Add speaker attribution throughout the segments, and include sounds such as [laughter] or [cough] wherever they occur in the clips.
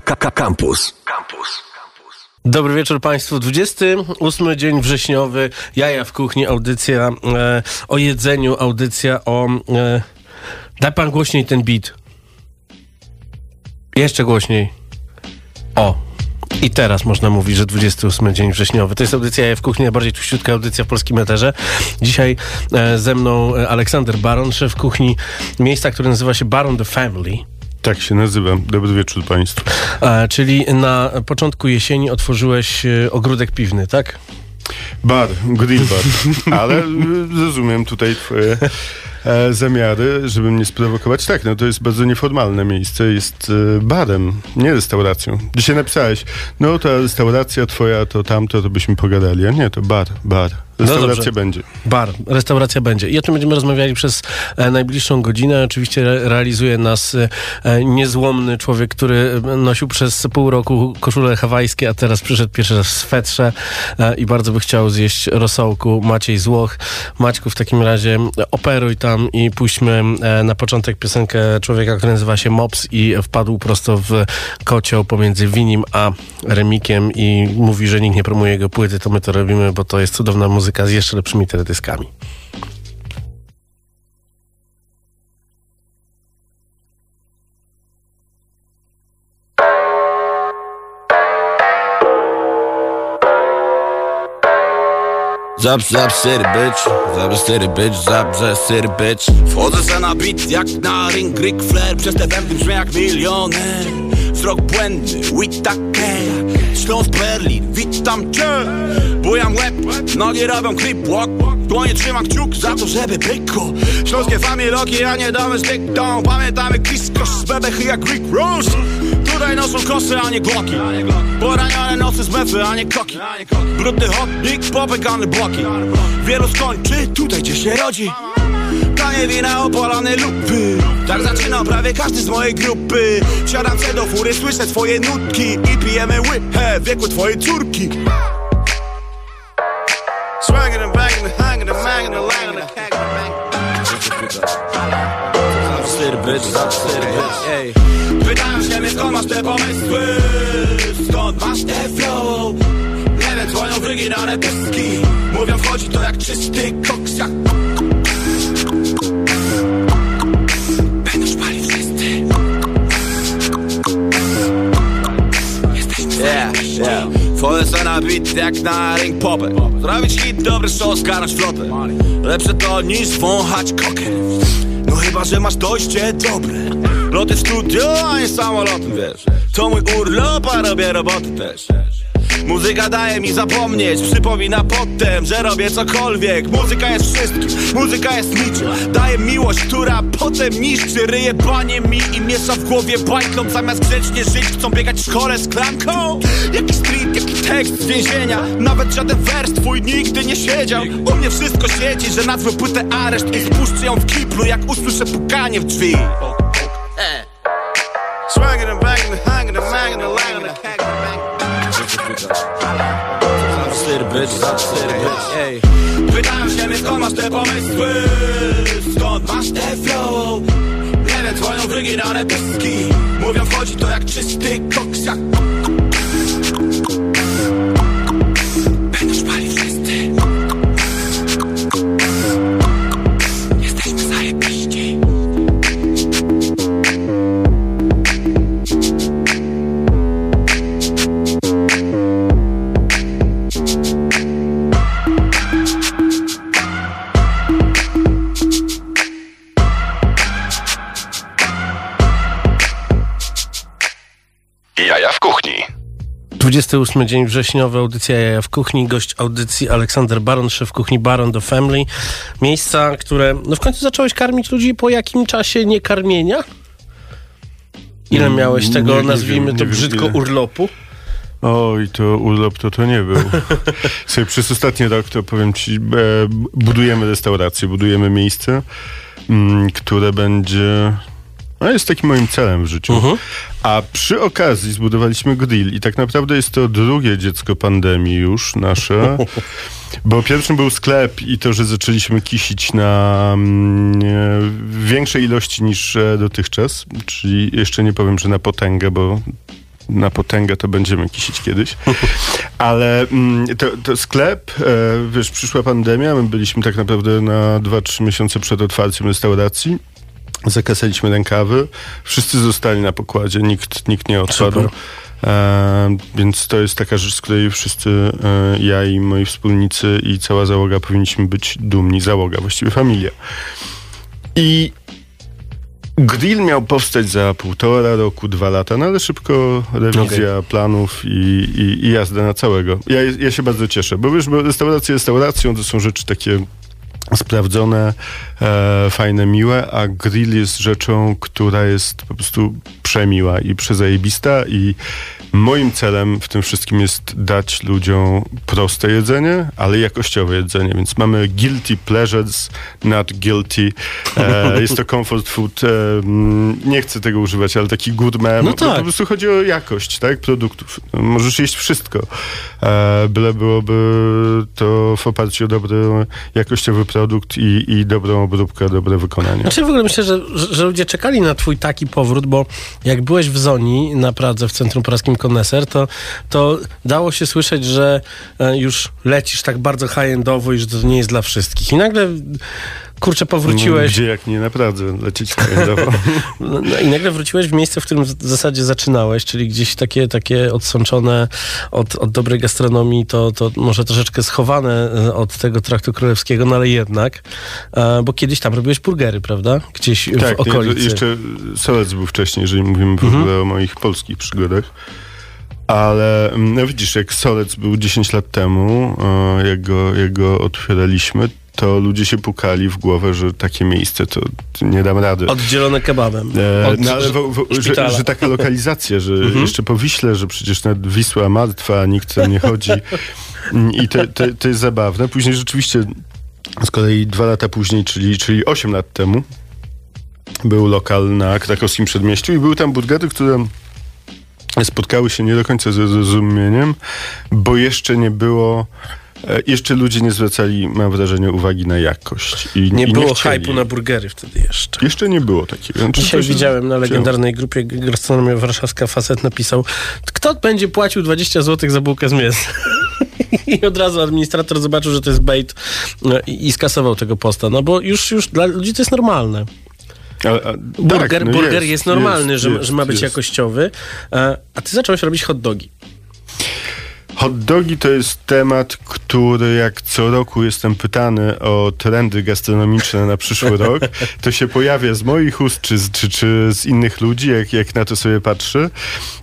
Speaker 1: Campus. Campus.
Speaker 2: Dobry wieczór Państwu. 28 dzień wrześniowy. Jaja w kuchni, audycja e, o jedzeniu, audycja o... E, daj pan głośniej ten beat. Jeszcze głośniej. O. I teraz można mówić, że 28 dzień wrześniowy. To jest audycja Jaja w kuchni, najbardziej tuściutka audycja w polskim eterze. Dzisiaj e, ze mną e, Aleksander Baron, szef kuchni miejsca, które nazywa się Baron The Family.
Speaker 3: Tak się nazywam. Dobry wieczór Państwu.
Speaker 2: E, czyli na początku jesieni otworzyłeś e, ogródek piwny, tak?
Speaker 3: Bar, grill bar. Ale y, rozumiem tutaj twoje e, zamiary, żeby mnie sprowokować. Tak, no to jest bardzo nieformalne miejsce. Jest e, barem, nie restauracją. Dzisiaj napisałeś, no ta restauracja twoja, to tamto, to byśmy pogadali. A nie, to bar, bar. Restauracja
Speaker 2: dobrze.
Speaker 3: będzie.
Speaker 2: Bar, restauracja będzie. I o tym będziemy rozmawiali przez e, najbliższą godzinę. Oczywiście re, realizuje nas e, niezłomny człowiek, który nosił przez pół roku koszule hawajskie, a teraz przyszedł pierwszy raz w swetrze e, i bardzo by chciał zjeść rosołku. Maciej Złoch. Maćku, w takim razie operuj tam i puśćmy e, na początek piosenkę człowieka, który nazywa się Mops i wpadł prosto w kocioł pomiędzy Winim a Remikiem i mówi, że nikt nie promuje jego płyty, to my to robimy, bo to jest cudowna muzyka z jeszcze lepszymi teledyskami.
Speaker 4: Zap, zap, city, bitch Zap, city, bitch Zap, zap, city, bitch Wchodzę se na beat jak na ring Ric Flair. Przez te bębny brzmię jak milioner. Wzrok błędny, Whittaker Śląsk, Berlin, witam cię. Bujam łeb, nogi robią creep walk. Dłonie trzymam kciuk za to, żeby byko Śląskie familoki, a nie domy z dyktą Pamiętamy Chris Cross z bebechy jak Rick Rose Tutaj noszą kosy, a nie gloki Poranione nocy z mefy, a nie koki Brudny chodnik, popękane bloki. Wielu skończy tutaj, gdzie się rodzi. Tanie wina, opalane lupy Tak zaczyna prawie każdy z mojej grupy. Siadam se do fury, słyszę twoje nutki I pijemy łychę w wieku twojej córki. Swaggin' and baggin' and hangin' and maggin' and langin' and Ej. Pytają się mnie skąd masz te pomysły? Skąd masz te flow? Nie wiem, dzwonią wyginane pyski Mówią wchodzi to jak czysty koks jak yeah. Twoje na beat jak na ring popek Zrobić hit, dobry show, skarnąć flotę Lepsze to niż wąchać kokę. No chyba, że masz dojście dobre. Loty w studio, a nie samolotem, wiesz. To mój urlop, a robię roboty też Muzyka daje mi zapomnieć, przypomina potem, że robię cokolwiek. Muzyka jest wszystkim, muzyka jest niczym. Daje miłość, która potem niszczy. Ryje banie mi i miesza w głowie bajką. Zamiast grzecznie żyć, chcą biegać szkole z klamką Jaki street, jaki tekst z więzienia. Nawet żaden wers twój nigdy nie siedział. U mnie wszystko siedzi, że nazwę płytę areszt I spuszczę ją w kiplu, jak usłyszę pukanie w drzwi Ej. Pytają się mnie skąd masz te pomysły Skąd masz te flow Nie wiem, dzwonią wyginane pyski Mówią wchodzi to jak czysty koks jak
Speaker 2: 28 dzień wrześniowy, audycja Jaja w kuchni. Gość audycji Aleksander Baron, szef kuchni Baron The Family. Miejsca, które... No w końcu zacząłeś karmić ludzi po jakim czasie niekarmienia? Ile
Speaker 3: Mm,
Speaker 2: miałeś
Speaker 3: nie-
Speaker 2: tego,
Speaker 3: nie
Speaker 2: nazwijmy
Speaker 3: wiem,
Speaker 2: to
Speaker 3: nie wiem
Speaker 2: brzydko,
Speaker 3: ile.
Speaker 2: urlopu?
Speaker 3: Oj, to urlop to to nie był. [laughs] Słuchaj, przez ostatni rok to powiem ci, e, budujemy restaurację, budujemy miejsce, mm, które będzie... No jest takim moim celem w życiu.
Speaker 2: Mhm.
Speaker 3: A przy okazji zbudowaliśmy grill i tak naprawdę jest to drugie dziecko pandemii już nasze. Bo pierwszym był sklep i to, że zaczęliśmy kisić na mm, e, większej ilości niż e, dotychczas, czyli jeszcze nie powiem, że na potęgę, bo na potęgę to będziemy kisić kiedyś. [laughs] Ale mm, to, to sklep, e, wiesz, przyszła pandemia, my byliśmy tak naprawdę na 2-3 miesiące przed otwarciem restauracji. Zakasaliśmy rękawy, wszyscy zostali na pokładzie, nikt, nikt nie odpadł.
Speaker 2: Super.
Speaker 3: E, więc to jest taka rzecz, z której wszyscy, e, ja i moi wspólnicy i cała załoga powinniśmy być dumni. Załoga, właściwie familia. I grill miał powstać za półtora roku, dwa lata, no ale szybko rewizja planów i, i, i jazda na całego. Ja, ja się bardzo cieszę, bo wiesz, bo restauracje restauracją to są rzeczy takie sprawdzone, e, fajne, miłe, a grill jest rzeczą, która jest po prostu przemiła i przezajebista i moim celem w tym wszystkim jest dać ludziom proste jedzenie, ale jakościowe jedzenie, więc mamy guilty pleasures, not guilty. E, [laughs] jest to comfort food, e, nie chcę tego używać, ale taki gourmet,
Speaker 2: No tak.
Speaker 3: po prostu chodzi o jakość, tak, produktów. Możesz jeść wszystko, e, byle byłoby to w oparciu o dobry, jakościowy produkt i, i dobrą obróbkę, dobre wykonanie.
Speaker 2: Znaczy w ogóle myślę, że, że, że ludzie czekali na twój taki powrót, bo jak byłeś w Zoni na Pradze w Centrum Praskim Koneser, to, to dało się słyszeć, że e, już lecisz tak bardzo high-endowo i że to nie jest dla wszystkich. I nagle, kurczę, powróciłeś...
Speaker 3: Gdzie jak nie naprawdę lecieć kalendarzowo. [laughs]
Speaker 2: No, i nagle wróciłeś w miejsce, w którym w zasadzie zaczynałeś, czyli gdzieś takie, takie odsączone od, od dobrej gastronomii, to, to może troszeczkę schowane e, od tego traktu królewskiego, no ale jednak, e, bo kiedyś tam robiłeś burgery, prawda? Gdzieś w
Speaker 3: tak, to
Speaker 2: okolicy.
Speaker 3: jeszcze Solec był wcześniej, jeżeli mówimy w
Speaker 2: Mhm.
Speaker 3: o moich polskich przygodach. Ale mm, no widzisz, jak Solec był 10 lat temu, e, jak go, jak go otwieraliśmy, to ludzie się pukali w głowę, że takie miejsce to nie dam rady.
Speaker 2: Oddzielone kebabem.
Speaker 3: E,
Speaker 2: Od
Speaker 3: no, ale wo, wo, że, że taka lokalizacja, że [laughs]
Speaker 2: Mhm.
Speaker 3: jeszcze po Wiśle, że przecież nawet Wisła martwa, nikt tam nie chodzi. Mm, I to, to, to jest zabawne. Później rzeczywiście z kolei dwa lata później, czyli, czyli 8 lat temu, był lokal na krakowskim przedmieściu i były tam burgery, które spotkały się nie do końca ze zrozumieniem, bo jeszcze nie było. e, Jeszcze ludzie nie zwracali, mam wrażenie, uwagi na jakość. I,
Speaker 2: Nie
Speaker 3: i
Speaker 2: było
Speaker 3: chcieli.
Speaker 2: hypu na burgery wtedy jeszcze.
Speaker 3: Jeszcze nie było takiego. Znaczy,
Speaker 2: Dzisiaj widziałem na legendarnej grupie Gastronomia Warszawska facet napisał, kto będzie płacił 20 zł za bułkę z mięsa? [laughs] I od razu administrator zobaczył, że to jest bait i, i skasował tego posta. No bo już, już dla ludzi to jest normalne.
Speaker 3: A, a,
Speaker 2: Burger,
Speaker 3: tak, no
Speaker 2: burger jest, normalny,
Speaker 3: jest,
Speaker 2: że,
Speaker 3: jest,
Speaker 2: że ma być
Speaker 3: jest.
Speaker 2: jakościowy. A ty zacząłeś robić hot dogi.
Speaker 3: Hot dogi to jest temat, który jak co roku jestem pytany o trendy gastronomiczne na przyszły [laughs] rok, to się pojawia z moich ust czy, z- czy, czy z innych ludzi, jak, jak na to sobie patrzę.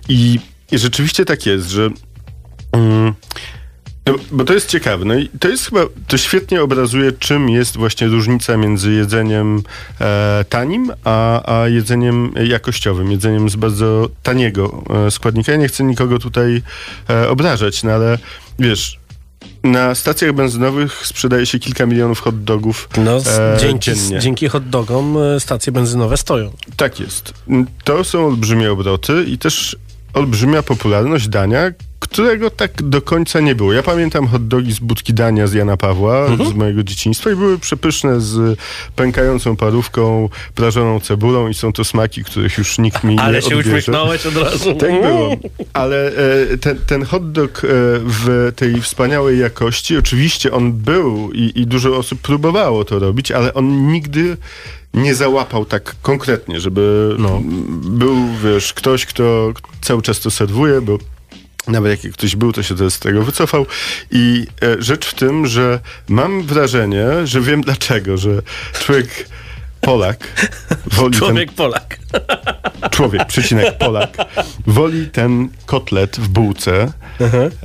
Speaker 3: I, i rzeczywiście tak jest, że. Mm, bo to jest ciekawe. No i to jest chyba, to świetnie obrazuje, czym jest właśnie różnica między jedzeniem e, tanim, a, a jedzeniem jakościowym, jedzeniem z bardzo taniego e, składnika. Ja nie chcę nikogo tutaj e, obrażać, no ale wiesz, na stacjach benzynowych sprzedaje się kilka milionów hot dogów
Speaker 2: No, z-
Speaker 3: e,
Speaker 2: dzięki,
Speaker 3: dziennie.
Speaker 2: dzięki hot dogom e, stacje benzynowe stoją.
Speaker 3: Tak jest. To są olbrzymie obroty i też olbrzymia popularność dania, którego tak do końca nie było. Ja pamiętam hot dogi z budki dania z Jana Pawła,
Speaker 2: Mhm.
Speaker 3: z mojego dzieciństwa i były przepyszne z pękającą parówką, prażoną cebulą i są to smaki, których już nikt mi
Speaker 2: Ale
Speaker 3: nie
Speaker 2: się
Speaker 3: odbierze.
Speaker 2: uśmiechnąłeś od razu.
Speaker 3: Tak było. Ale e, ten, ten hot dog e, w tej wspaniałej jakości, oczywiście on był i, i dużo osób próbowało to robić, ale on nigdy nie załapał tak konkretnie, żeby
Speaker 2: No.
Speaker 3: był, wiesz, ktoś, kto cały czas to serwuje, bo nawet jak ktoś był, to się z tego wycofał. I e, rzecz w tym, że mam wrażenie, że wiem dlaczego, że człowiek Polak woli ten
Speaker 2: Człowiek Polak.
Speaker 3: człowiek, przecinek Polak, woli ten kotlet w bułce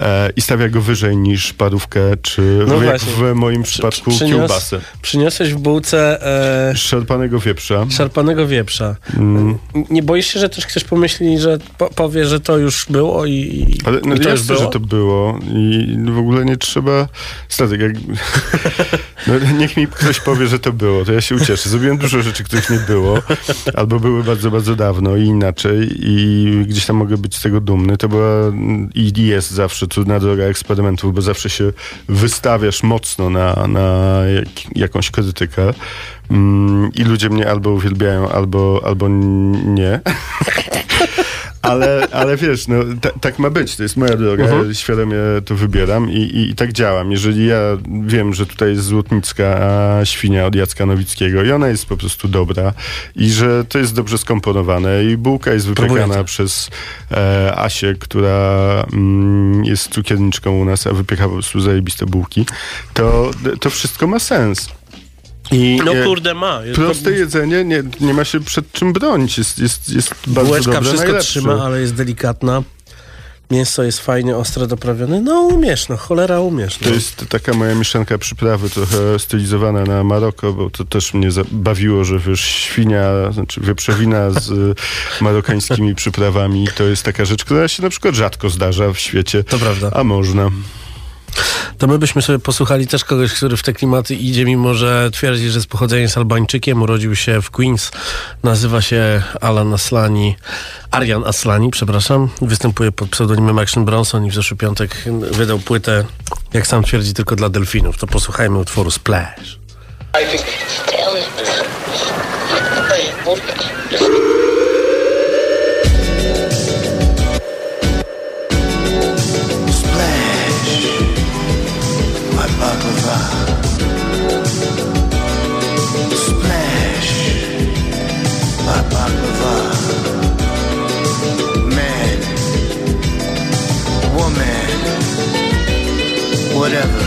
Speaker 3: e, i stawia go wyżej niż parówkę, czy
Speaker 2: No
Speaker 3: jak w moim przypadku
Speaker 2: Przynios-
Speaker 3: kiełbasę.
Speaker 2: Przyniosłeś w bułce e,
Speaker 3: Szarpanego wieprza.
Speaker 2: szarpanego wieprza.
Speaker 3: Mm.
Speaker 2: Nie boisz się, że też ktoś pomyśli, że po, powie, że to już było i, i,
Speaker 3: Ale no
Speaker 2: i to
Speaker 3: jasne, że to było i w ogóle nie trzeba... Statek, jak... [laughs] no, niech mi ktoś powie, że to było, to ja się ucieszę. Zrobiłem dużo [laughs] rzeczy, których nie było, albo były bardzo, bardzo dawno i inaczej i gdzieś tam mogę być z tego dumny. To była i jest zawsze trudna droga eksperymentów, bo zawsze się wystawiasz mocno na, na jak, jakąś krytykę mm, i ludzie mnie albo uwielbiają, albo, albo nie. [laughs] ale, ale wiesz, no, ta, tak ma być, to jest moja droga,
Speaker 2: Mhm.
Speaker 3: ja świadomie to wybieram i, i, i tak działam. Jeżeli ja wiem, że tutaj jest złotnicka świnia od Jacka Nowickiego i ona jest po prostu dobra i że to jest dobrze skomponowane i bułka jest wypiekana przez e, Asię, która mm, jest cukierniczką u nas, a wypieka po prostu zajebiste bułki, to, to wszystko ma sens. I
Speaker 2: No
Speaker 3: e,
Speaker 2: kurde ma.
Speaker 3: Proste jedzenie, nie, nie ma się przed czym bronić. Jest, jest, jest bardzo
Speaker 2: Bułeczka
Speaker 3: dobre,
Speaker 2: wszystko
Speaker 3: najlepsze.
Speaker 2: trzyma, ale jest delikatna. Mięso jest fajnie ostre doprawione. No umiesz, no cholera umiesz. No.
Speaker 3: To jest taka moja mieszanka przyprawy, trochę stylizowana na Maroko, bo to też mnie bawiło, że wiesz, świnia, znaczy wieprzowina z y, [laughs] marokańskimi przyprawami, to jest taka rzecz, która się na przykład rzadko zdarza w świecie.
Speaker 2: To prawda.
Speaker 3: A można.
Speaker 2: To my byśmy sobie posłuchali też kogoś, który w te klimaty idzie, mimo że twierdzi, że z pochodzenia jest Albańczykiem, urodził się w Queens, nazywa się Alan Aslani, Arian Aslani, przepraszam, występuje pod pseudonimem Action Bronson i w zeszły piątek wydał płytę, jak sam twierdzi, tylko dla delfinów. To posłuchajmy utworu Splash.
Speaker 5: my Man, woman, whatever.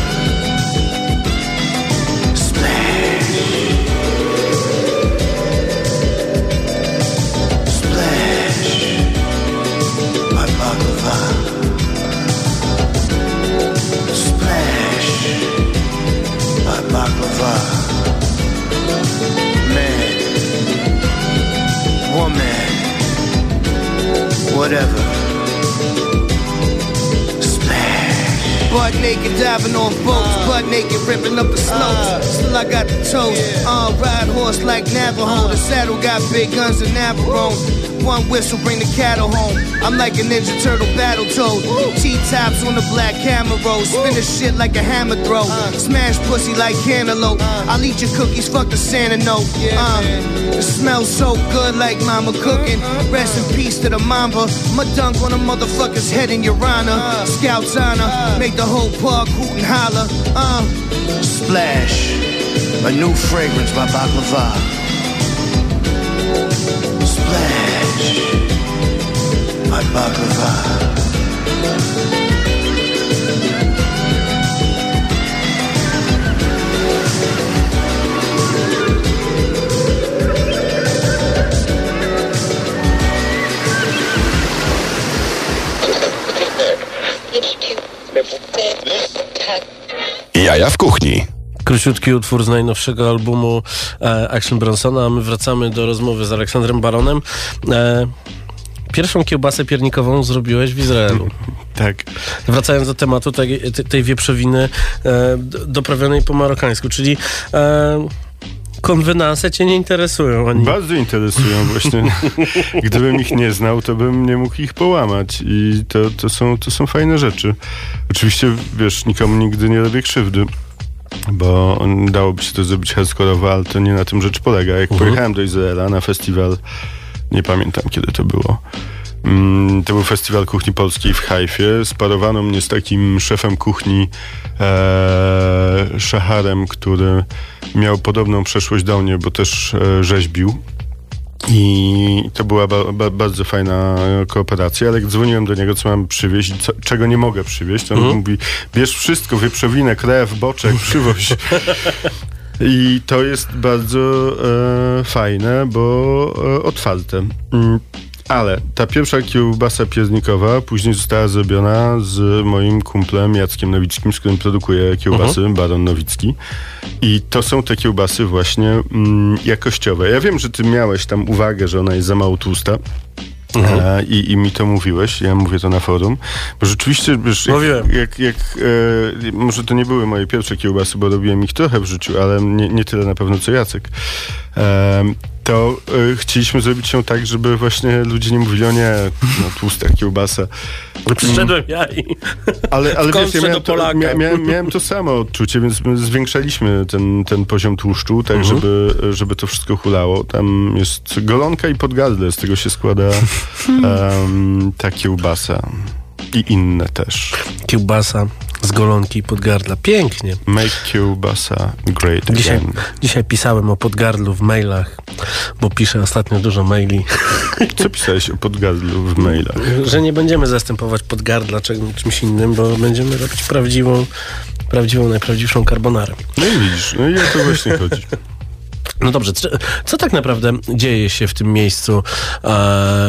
Speaker 5: Diving on boats, butt naked ripping up the slopes. Still I got the toes. Uh, ride horse like Navajo. The saddle got big guns and Navarone. One whistle bring the cattle home. I'm like a Ninja Turtle battle toad. T-tops on the black camera roll. Spin the shit like a hammer throw. Smash pussy like cantaloupe. I'll eat your cookies, fuck the Santa note. Uh, it smells so good like mama cooking. Rest in peace to the mamba. My dunk on a motherfucker's head in your honor. Scouts honor. Make the whole park hoot and holler. Uh, splash. A new fragrance by Baklava. Splash. My baklava.
Speaker 1: Jaja w kuchni.
Speaker 2: Króciutki utwór z najnowszego albumu e, Action Bronsona, a my wracamy do rozmowy z Aleksandrem Baronem. E, pierwszą kiełbasę piernikową zrobiłeś w Izraelu.
Speaker 3: Tak.
Speaker 2: Wracając do tematu tej, tej- wieprzowiny e, do- doprawionej po marokańsku, czyli e, konwenanse cię nie interesują ani
Speaker 3: Bardzo interesują właśnie. [laughs] Gdybym ich nie znał, to bym nie mógł ich połamać. I to, to, są, to są fajne rzeczy. Oczywiście, wiesz, nikomu nigdy nie robię krzywdy. Bo dałoby się to zrobić hardkorowo, ale to nie na tym rzecz polega. Jak pojechałem do Izraela na festiwal, nie pamiętam kiedy to było. Mm, To był festiwal kuchni polskiej w Hajfie. Sparowano mnie z takim szefem kuchni e, Szaharem, który miał podobną przeszłość do mnie, bo też e, rzeźbił. I to była ba, ba, bardzo fajna kooperacja, ale jak dzwoniłem do niego, co mam przywieźć, co, czego nie mogę przywieźć, to on mówi, bierz wszystko, wieprzowinę, krew, boczek, przywoź. [laughs] I to jest bardzo e, fajne, bo e, otwarte. Mm, ale ta pierwsza kiełbasa piernikowa później została zrobiona z moim kumplem Jackiem Nowickim, z którym produkuję kiełbasy, Baron Nowicki. I to są te kiełbasy właśnie mm, jakościowe. Ja wiem, że ty miałeś tam uwagę, że ona jest za mało tłusta. E, i, I mi to mówiłeś, ja mówię to na forum, bo rzeczywiście, wiesz, jak,
Speaker 2: Mówiłem.
Speaker 3: jak, jak e, może to nie były moje pierwsze kiełbasy, bo robiłem ich trochę w życiu, ale nie, nie tyle na pewno co Jacek. E, to y, chcieliśmy zrobić ją tak, żeby właśnie ludzie nie mówili, o nie, no, tłusta kiełbasa. [laughs]
Speaker 2: Przyszedłem ja i... [laughs]
Speaker 3: Ale, ale wiesz, ja miałem, to, mia, miałem, miałem to samo odczucie, więc my zwiększaliśmy ten, ten poziom tłuszczu, tak
Speaker 2: Mhm.
Speaker 3: żeby, żeby to wszystko hulało. Tam jest golonka i podgardle, z tego się składa em, ta kiełbasa. I inne też.
Speaker 2: Kiełbasa z golonki i podgardla. Pięknie.
Speaker 3: Make kiełbasa great
Speaker 2: Dzisiaj,
Speaker 3: again.
Speaker 2: dzisiaj pisałem o podgardlu w mailach, bo piszę ostatnio dużo maili, [laughs]
Speaker 3: Co pisałeś o podgardlu w mailach?
Speaker 2: że nie będziemy zastępować podgardla czym- czymś innym, bo będziemy robić prawdziwą, prawdziwą, najprawdziwszą carbonarę.
Speaker 3: No i widzisz, no i o to właśnie chodzi. [laughs]
Speaker 2: No dobrze, co, tak naprawdę dzieje się w tym miejscu, e,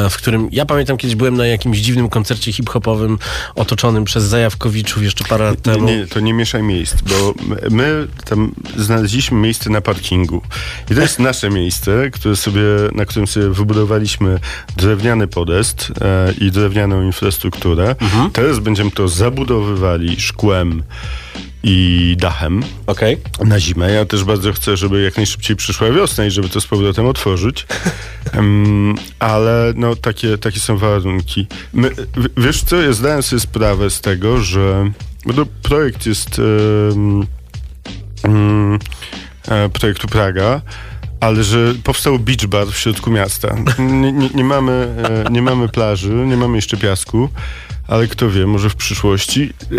Speaker 2: w którym ja pamiętam kiedyś byłem na jakimś dziwnym koncercie hip-hopowym otoczonym przez Zajawkowiczów jeszcze parę lat temu.
Speaker 3: nie, to nie mieszaj miejsc, bo my- tam znaleźliśmy miejsce na parkingu. I to jest nasze miejsce, które sobie, na którym sobie wybudowaliśmy drewniany podest e, i drewnianą infrastrukturę. Teraz będziemy to zabudowywali szkłem i dachem
Speaker 2: Okej.
Speaker 3: na zimę. Ja też bardzo chcę, żeby jak najszybciej przyszła wiosna i żeby to z powrotem otworzyć. [laughs] Em, ale no, takie, takie są warunki. My, w- wiesz co, ja zdałem sobie sprawę z tego, że bo to projekt jest em, e, projektu Praga, ale że powstał beach bar w środku miasta. Nie, nie, nie, mamy, e, nie mamy plaży, nie mamy jeszcze piasku, ale kto wie, może w przyszłości. E,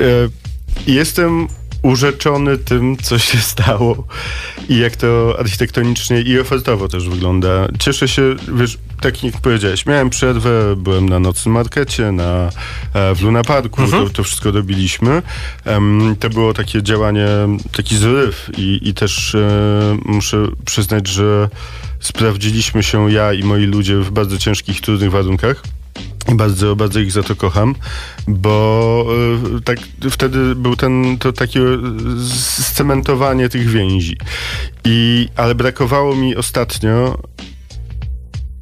Speaker 3: Jestem urzeczony tym, co się stało i jak to architektonicznie i ofertowo też wygląda. Cieszę się, wiesz, tak jak powiedziałeś, miałem przerwę, byłem na nocnym markecie, na, e, w Luna Parku, to, to wszystko robiliśmy. Em, to było takie działanie, taki zryw i, i też e, muszę przyznać, że sprawdziliśmy się ja i moi ludzie w bardzo ciężkich, trudnych warunkach. I bardzo, bardzo ich za to kocham, bo y, tak wtedy był ten, to takie y, scementowanie tych więzi. I, ale brakowało mi ostatnio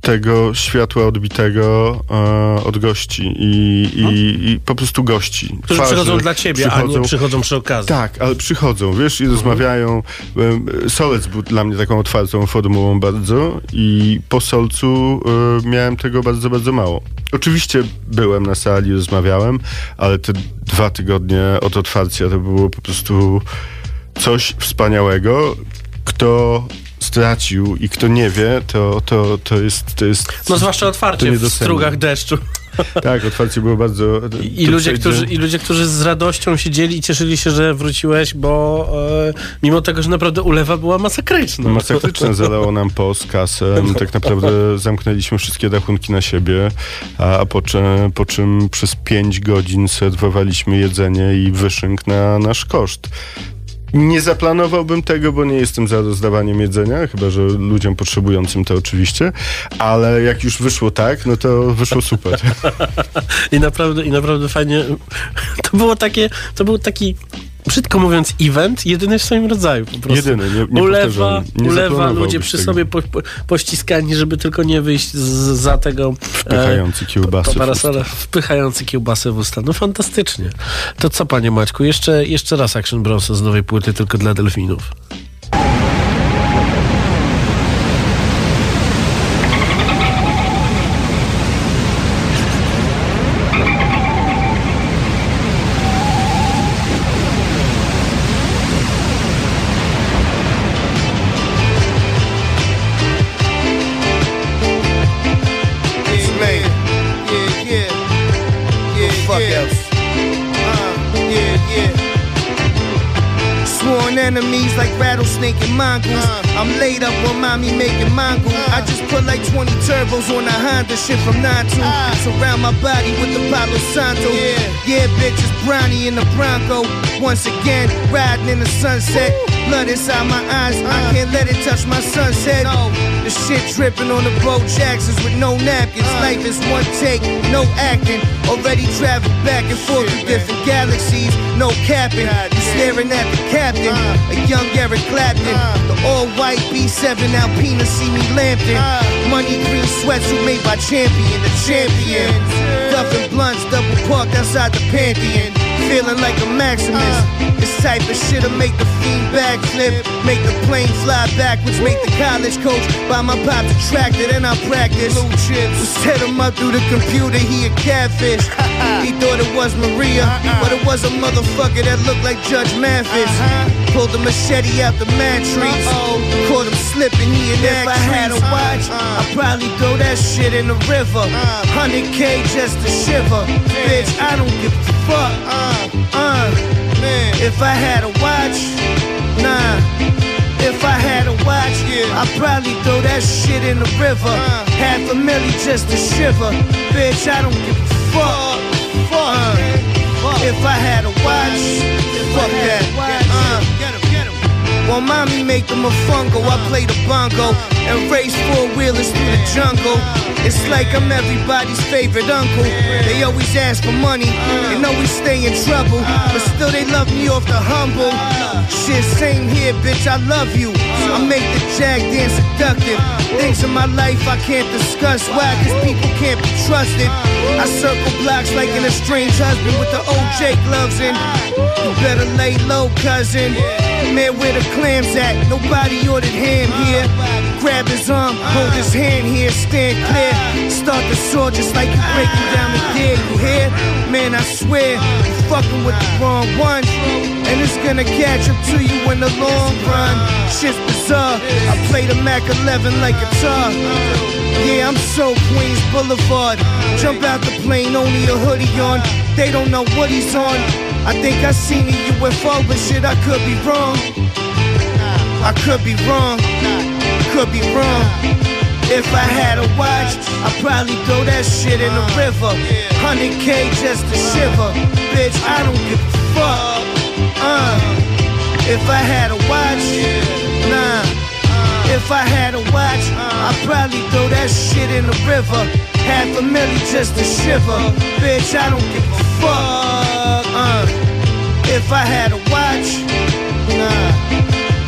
Speaker 3: tego światła odbitego e, od gości i, i, i po prostu gości.
Speaker 2: No. Którzy
Speaker 3: Twarzy
Speaker 2: przychodzą dla ciebie, a
Speaker 3: przychodzą-
Speaker 2: nie przychodzą przy okazji.
Speaker 3: tak, ale przychodzą, wiesz, i rozmawiają. Em, Solec był dla mnie taką otwartą formułą bardzo i po Solcu e, miałem tego bardzo, bardzo mało. Oczywiście byłem na sali, rozmawiałem, ale te dwa tygodnie od otwarcia to było po prostu coś wspaniałego. Kto stracił i kto nie wie, to, to, to jest... To jest
Speaker 2: No zwłaszcza otwarcie w strugach deszczu.
Speaker 3: Tak, otwarcie było bardzo...
Speaker 2: I ludzie, którzy, I ludzie, którzy z radością siedzieli i cieszyli się, że wróciłeś, bo e, mimo tego, że naprawdę ulewa była masakryczna.
Speaker 3: Masakryczne zalało nam kasę. My tak naprawdę zamknęliśmy wszystkie rachunki na siebie, a, a po, czym, po czym przez 5 godzin serwowaliśmy jedzenie i wyszynk na nasz koszt. Nie zaplanowałbym tego, bo nie jestem za rozdawaniem jedzenia, chyba że ludziom potrzebującym to oczywiście, ale jak już wyszło tak, no to wyszło super. [laughs]
Speaker 2: I naprawdę, I naprawdę fajnie. To było takie, to był taki, brzydko mówiąc, event, jedyny w swoim rodzaju po prostu.
Speaker 3: Jedyny, nie-
Speaker 2: Ulewa,
Speaker 3: niepowtarzalny. Nie
Speaker 2: ulewa, ludzie przy
Speaker 3: tego.
Speaker 2: sobie po, po, pościskani, żeby tylko nie wyjść z, za tego
Speaker 3: Wpychający kiełbasy w
Speaker 2: parasola, wpychający kiełbasę w usta. No fantastycznie. To co, panie Maćku, jeszcze, jeszcze raz Action Bronson z nowej płyty tylko dla delfinów.
Speaker 5: And mongoose. I'm laid up on mommy making mango. I just put like 20 turbos on a Honda shit from 9 to. Ah. Surround my body with the Palo Santo. Yeah, yeah, bitch, it's Brownie in the Bronco. Once again, riding in the sunset. Blood inside my eyes, I ah. can't let it touch my sunset. The shit dripping on the Bo Jacksons with no napkins. Ah. Life is one take, no acting. Already traveled back and forth through different galaxies, no capping. Staring at the captain, a young Eric Clapton. The all white B7 Alpina see me lamping. Money green sweatsuit made by Champion, the champion. Duffin blunts, double parked outside the Pantheon. feeling like a Maximus. This type of shit'll make the fiend backflip, make the plane fly backwards, make the college coach buy my pop tractor, then I practice. Blue chips. Set him up through the computer, he a catfish. he thought it was Maria, but it was a motherfucker that looked like Judge Mathis. Pulled the machete out the mattress. Caught him slipping, he an If I had a watch, I'd probably throw that shit in the river. 100k just to shiver. Bitch, I don't give a fuck. Uh, if I had a watch, nah. If I had a watch, I'd probably throw that shit in the river. Half a milli just to shiver. Bitch, I don't give a fuck. Uh, if I had a watch, fuck that. Uh, well, mommy make them a fungo. I play the bongo and race four wheelers through the jungle. It's like I'm everybody's favorite uncle. They always ask for money and always stay in trouble, but still they love me off the humble. Shit, same here, bitch. I love you. I make the jag dance seductive. Things in my life I can't discuss. Why? Cause people can't be trusted. I circle blocks like an estranged husband with the OJ gloves in. You better lay low, cousin. Man, where the clams at? Nobody ordered ham here. Grab his arm, hold his hand here, stand clear. Start the saw just like you breaking down the gear. You hear? Man, I swear, you fucking with the wrong one. And it's gonna catch up to you in the long run. Shit's bizarre. I play the Mac 11 like a guitar. Yeah, I'm so Queens Boulevard. Jump out the plane, only a hoodie on. They don't know what he's on. I think I seen a UFO, but shit, I could be wrong. I could be wrong. Could be wrong. If I had a watch, I'd probably throw that shit in the river. 100k just to shiver. Bitch, I don't give a fuck. Uh, if I had a watch, nah. If I had a watch, I'd probably throw that shit in the river. Half a milli just to shiver. Bitch, I don't give a fuck. Uh, if I had a watch, nah.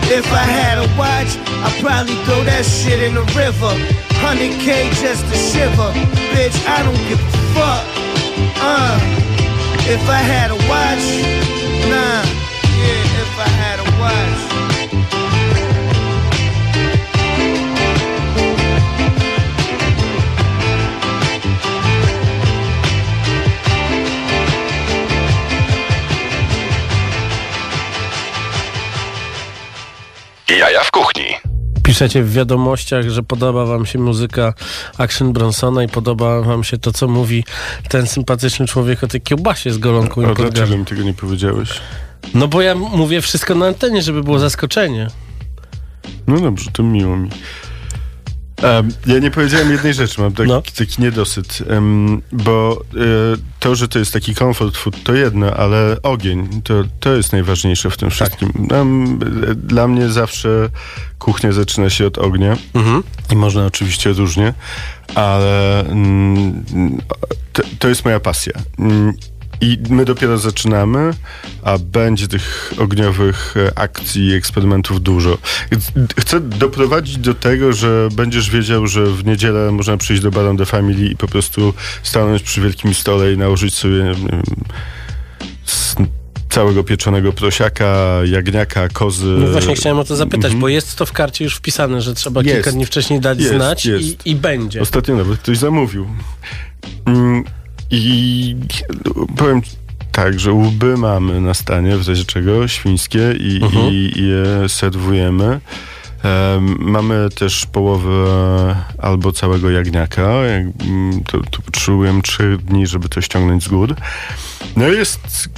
Speaker 5: If I had a watch, I'd probably throw that shit in the river. 100k just to shiver. Bitch, I don't give a fuck. Uh, if I had a watch, nah. Yeah, if I had a watch.
Speaker 1: Jaja w kuchni.
Speaker 2: Piszecie w wiadomościach, że podoba wam się muzyka Action Bronsona i podoba wam się to, co mówi ten sympatyczny człowiek o tej kiełbasie z golonką i
Speaker 3: A dlaczego mi tego nie powiedziałeś?
Speaker 2: No bo ja mówię wszystko na antenie, żeby było zaskoczenie.
Speaker 3: No dobrze, to miło mi. Em, ja nie powiedziałem jednej rzeczy, mam taki,
Speaker 2: No.
Speaker 3: taki niedosyt, em, bo e, to, że to jest taki comfort food, to jedno, ale ogień, to, to jest najważniejsze w tym wszystkim. Em, e, dla mnie zawsze kuchnia zaczyna się od ognia i można oczywiście różnie, ale mm, to, to jest moja pasja. Mm, I my dopiero zaczynamy, a będzie tych ogniowych e, akcji i eksperymentów dużo. Chcę doprowadzić do tego, że będziesz wiedział, że w niedzielę można przyjść do Baron de Family i po prostu stanąć przy wielkim stole i nałożyć sobie wiem, całego pieczonego prosiaka, jagniaka, kozy.
Speaker 2: No właśnie chciałem o to zapytać, bo jest to w karcie już wpisane, że trzeba
Speaker 3: Jest.
Speaker 2: kilka dni wcześniej dać
Speaker 3: Jest,
Speaker 2: znać
Speaker 3: jest.
Speaker 2: I, i będzie.
Speaker 3: Ostatnio nawet ktoś zamówił. Mm, I powiem tak, że łby mamy na stanie, w razie czego, świńskie i,
Speaker 2: Mhm.
Speaker 3: i, i je serwujemy. Em, mamy też połowę albo całego jagniaka. Jak, mm, to, to potrzebujemy trzech dni, żeby to ściągnąć z gór. No jest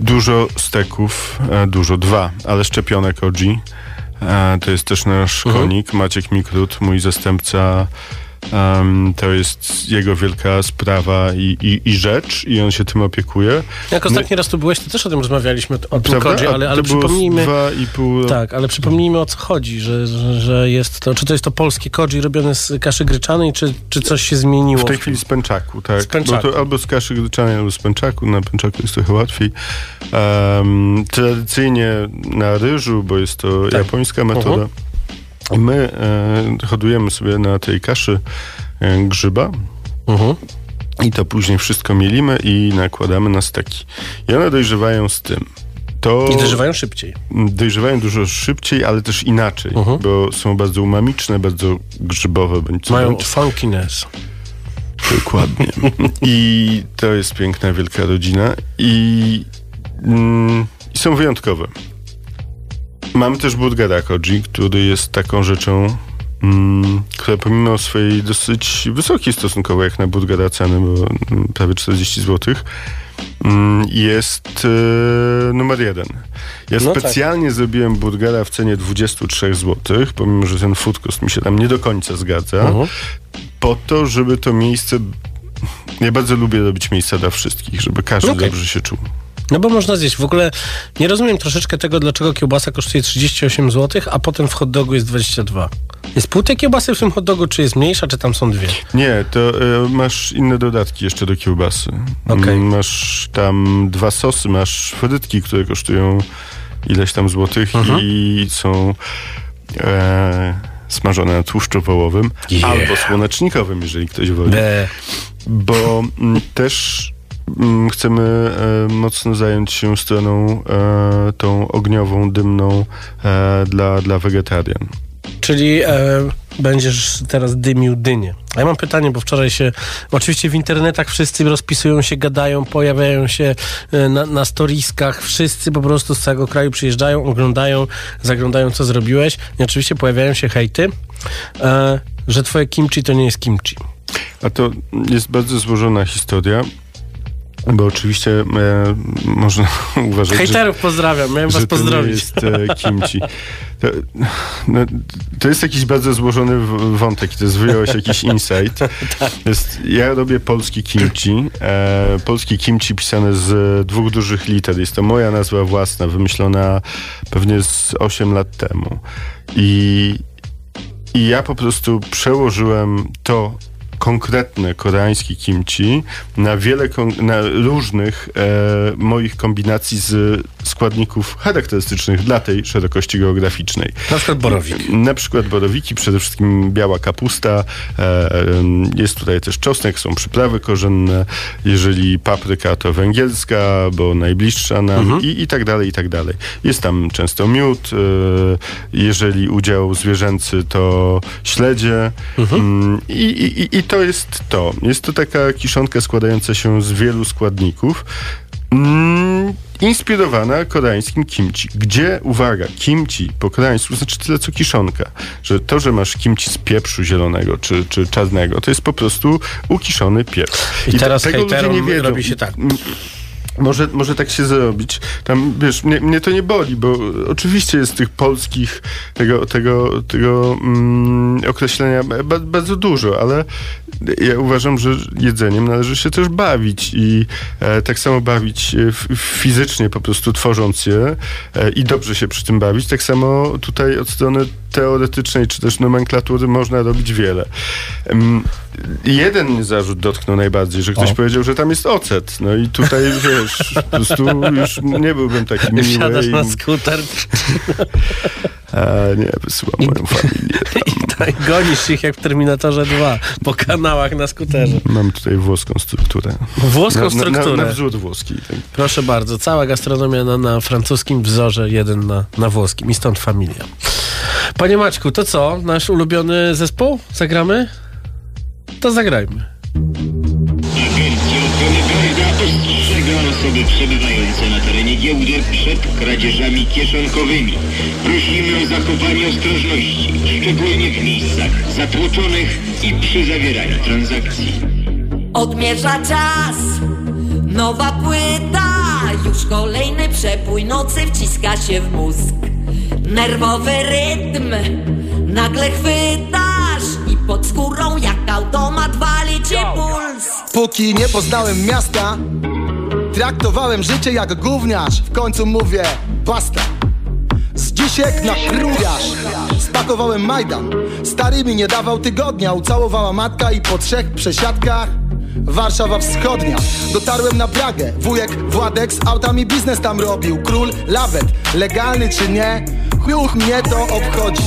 Speaker 3: dużo steków, e, dużo, dwa, ale szczepionek OG. E, to jest też nasz
Speaker 2: Mhm.
Speaker 3: konik, Maciek Mikrut, mój zastępca. Em, to jest jego wielka sprawa i, i, i rzecz i on się tym opiekuje.
Speaker 2: Jak ostatni raz tu byłeś, to też o tym rozmawialiśmy, o tym kodzie, ale, ale przypomnijmy...
Speaker 3: Pół
Speaker 2: Tak, ale przypomnijmy o co chodzi, że, że, że jest to, czy to jest to polskie kodzi robione z kaszy gryczanej, czy, czy coś się zmieniło?
Speaker 3: W tej chwili z pęczaku, tak.
Speaker 2: Z pęczaku.
Speaker 3: Bo to albo z kaszy gryczanej, albo z pęczaku. Na pęczaku jest trochę łatwiej. Em, tradycyjnie na ryżu, bo jest to
Speaker 2: Tak.
Speaker 3: japońska metoda. My e, hodujemy sobie na tej kaszy e, grzyba.
Speaker 2: Mhm.
Speaker 3: I to później wszystko mielimy i nakładamy na steki. I one dojrzewają z tym. To
Speaker 2: I dojrzewają szybciej.
Speaker 3: dojrzewają dużo szybciej, ale też inaczej,
Speaker 2: Mhm.
Speaker 3: bo są bardzo umamiczne, bardzo grzybowe, bądź
Speaker 2: Mają funkiness.
Speaker 3: Dokładnie. [laughs] I to jest piękna, wielka rodzina i, mm, i są wyjątkowe. Mamy też burgera koji, który jest taką rzeczą, mm, która pomimo swojej dosyć wysokiej stosunkowo jak na burgera ceny, bo mm, prawie 40 zł, mm, jest e, numer jeden. Ja
Speaker 2: No tak.
Speaker 3: specjalnie zrobiłem burgera w cenie 23 zł, pomimo, że ten food cost mi się tam nie do końca zgadza
Speaker 2: Mhm.
Speaker 3: po to, żeby to miejsce. Ja bardzo lubię robić miejsca dla wszystkich, żeby każdy
Speaker 2: Okej.
Speaker 3: dobrze się czuł.
Speaker 2: No bo można zjeść. W ogóle nie rozumiem troszeczkę tego, dlaczego kiełbasa kosztuje 38 zł, a potem w hot dogu jest 22. Jest pół tej kiełbasy w tym hot dogu, czy jest mniejsza, czy tam są dwie?
Speaker 3: Nie, to e, masz inne dodatki jeszcze do kiełbasy.
Speaker 2: Okej.
Speaker 3: Mm, Masz tam dwa sosy, masz frytki, które kosztują ileś tam złotych
Speaker 2: Mhm.
Speaker 3: i są e, smażone na tłuszczu wołowym
Speaker 2: Yeah.
Speaker 3: albo słonecznikowym, jeżeli ktoś woli.
Speaker 2: Be.
Speaker 3: bo mm, też chcemy e, mocno zająć się stroną e, tą ogniową, dymną e, dla, dla wegetarian.
Speaker 2: Czyli e, będziesz teraz dymił dynię. A ja mam pytanie, bo wczoraj się, oczywiście w internetach wszyscy rozpisują się, gadają, pojawiają się na, na storiskach, wszyscy po prostu z całego kraju przyjeżdżają, oglądają, zaglądają, co zrobiłeś. I oczywiście pojawiają się hejty, e, że twoje kimchi to nie jest kimchi.
Speaker 3: A to jest bardzo złożona historia, bo oczywiście e, można [laughs] uważać, że
Speaker 2: Hejterów pozdrawiam, miałem was
Speaker 3: że to nie
Speaker 2: pozdrowić.
Speaker 3: jest e, kimchi. To, no, to jest jakiś bardzo złożony wątek to jest wyjąłeś jakiś [laughs] insight. Jest, ja robię polski kimchi. E, polski kimchi pisane z dwóch dużych liter. Jest to moja nazwa własna, wymyślona pewnie z 8 lat temu. I, i ja po prostu przełożyłem to konkretne koreańskie kimchi na wiele na różnych e, moich kombinacji z składników charakterystycznych dla tej szerokości geograficznej.
Speaker 2: Na przykład borowik.
Speaker 3: Na przykład borowiki, przede wszystkim biała kapusta, e, jest tutaj też czosnek, są przyprawy korzenne, jeżeli papryka to węgierska, bo najbliższa nam i, i tak dalej, i tak dalej. Jest tam często miód, e, jeżeli udział zwierzęcy to śledzie Mm, i, i, i- i to jest to. Jest to taka kiszonka składająca się z wielu składników. Mm, inspirowana koreańskim kimchi. Gdzie, uwaga, kimchi po koreańsku znaczy tyle co kiszonka. Że to, że masz kimchi z pieprzu zielonego czy, czy czarnego, to jest po prostu ukiszony pieprz.
Speaker 2: I, teraz
Speaker 3: tego ludzie nie wiedzą.
Speaker 2: robi się tak.
Speaker 3: Może, może tak się zrobić. Tam, wiesz, mnie, mnie to nie boli, bo oczywiście jest tych polskich tego, tego, tego mm, określenia ba, bardzo dużo, ale ja uważam, że jedzeniem należy się też bawić i e, tak samo bawić f, fizycznie, po prostu tworząc je e, i dobrze się przy tym bawić. Tak samo tutaj od strony teoretycznej czy też nomenklatury można robić wiele. Em, jeden zarzut dotknął najbardziej, że ktoś
Speaker 2: O.
Speaker 3: powiedział, że tam jest ocet. No i tutaj [laughs] wiesz, po prostu już nie byłbym taki miły.
Speaker 2: Wsiadasz
Speaker 3: i-
Speaker 2: na skuter
Speaker 3: A, nie, wysyłam moją familię. [laughs]
Speaker 2: i tak gonisz ich jak w Terminatorze 2 po kanałach na skuterze.
Speaker 3: Mam tutaj włoską strukturę.
Speaker 2: Włoską
Speaker 3: Na, na,
Speaker 2: strukturę.
Speaker 3: na, na wzór włoski. Tak.
Speaker 2: Proszę bardzo, cała gastronomia na, na francuskim wzorze, jeden na, na włoskim i stąd familia. Panie Maćku, to co? Nasz ulubiony zespół? Zagramy? To zagrajmy.
Speaker 6: Osoby przebywające na terenie giełdy przed kradzieżami kieszonkowymi. Prosimy o zachowanie ostrożności, szczególnie w miejscach zatłoczonych i przy zawieraniu transakcji.
Speaker 7: Odmierza czas, nowa płyta, już kolejny przepój nocy wciska się w mózg. Nerwowy rytm, nagle chwytasz i pod skórą jak automat wali ci puls.
Speaker 8: Póki nie poznałem miasta Traktowałem życie jak gówniarz. W końcu mówię basta. Z dzisiek na króliarz Spakowałem Majdan. Stary mi nie dawał tygodnia. Ucałowała matka i po trzech przesiadkach Warszawa Wschodnia. Dotarłem na Pragę. Wujek Władek z autami biznes tam robił. Król Lawet. Legalny czy nie? chuch mnie to obchodzi.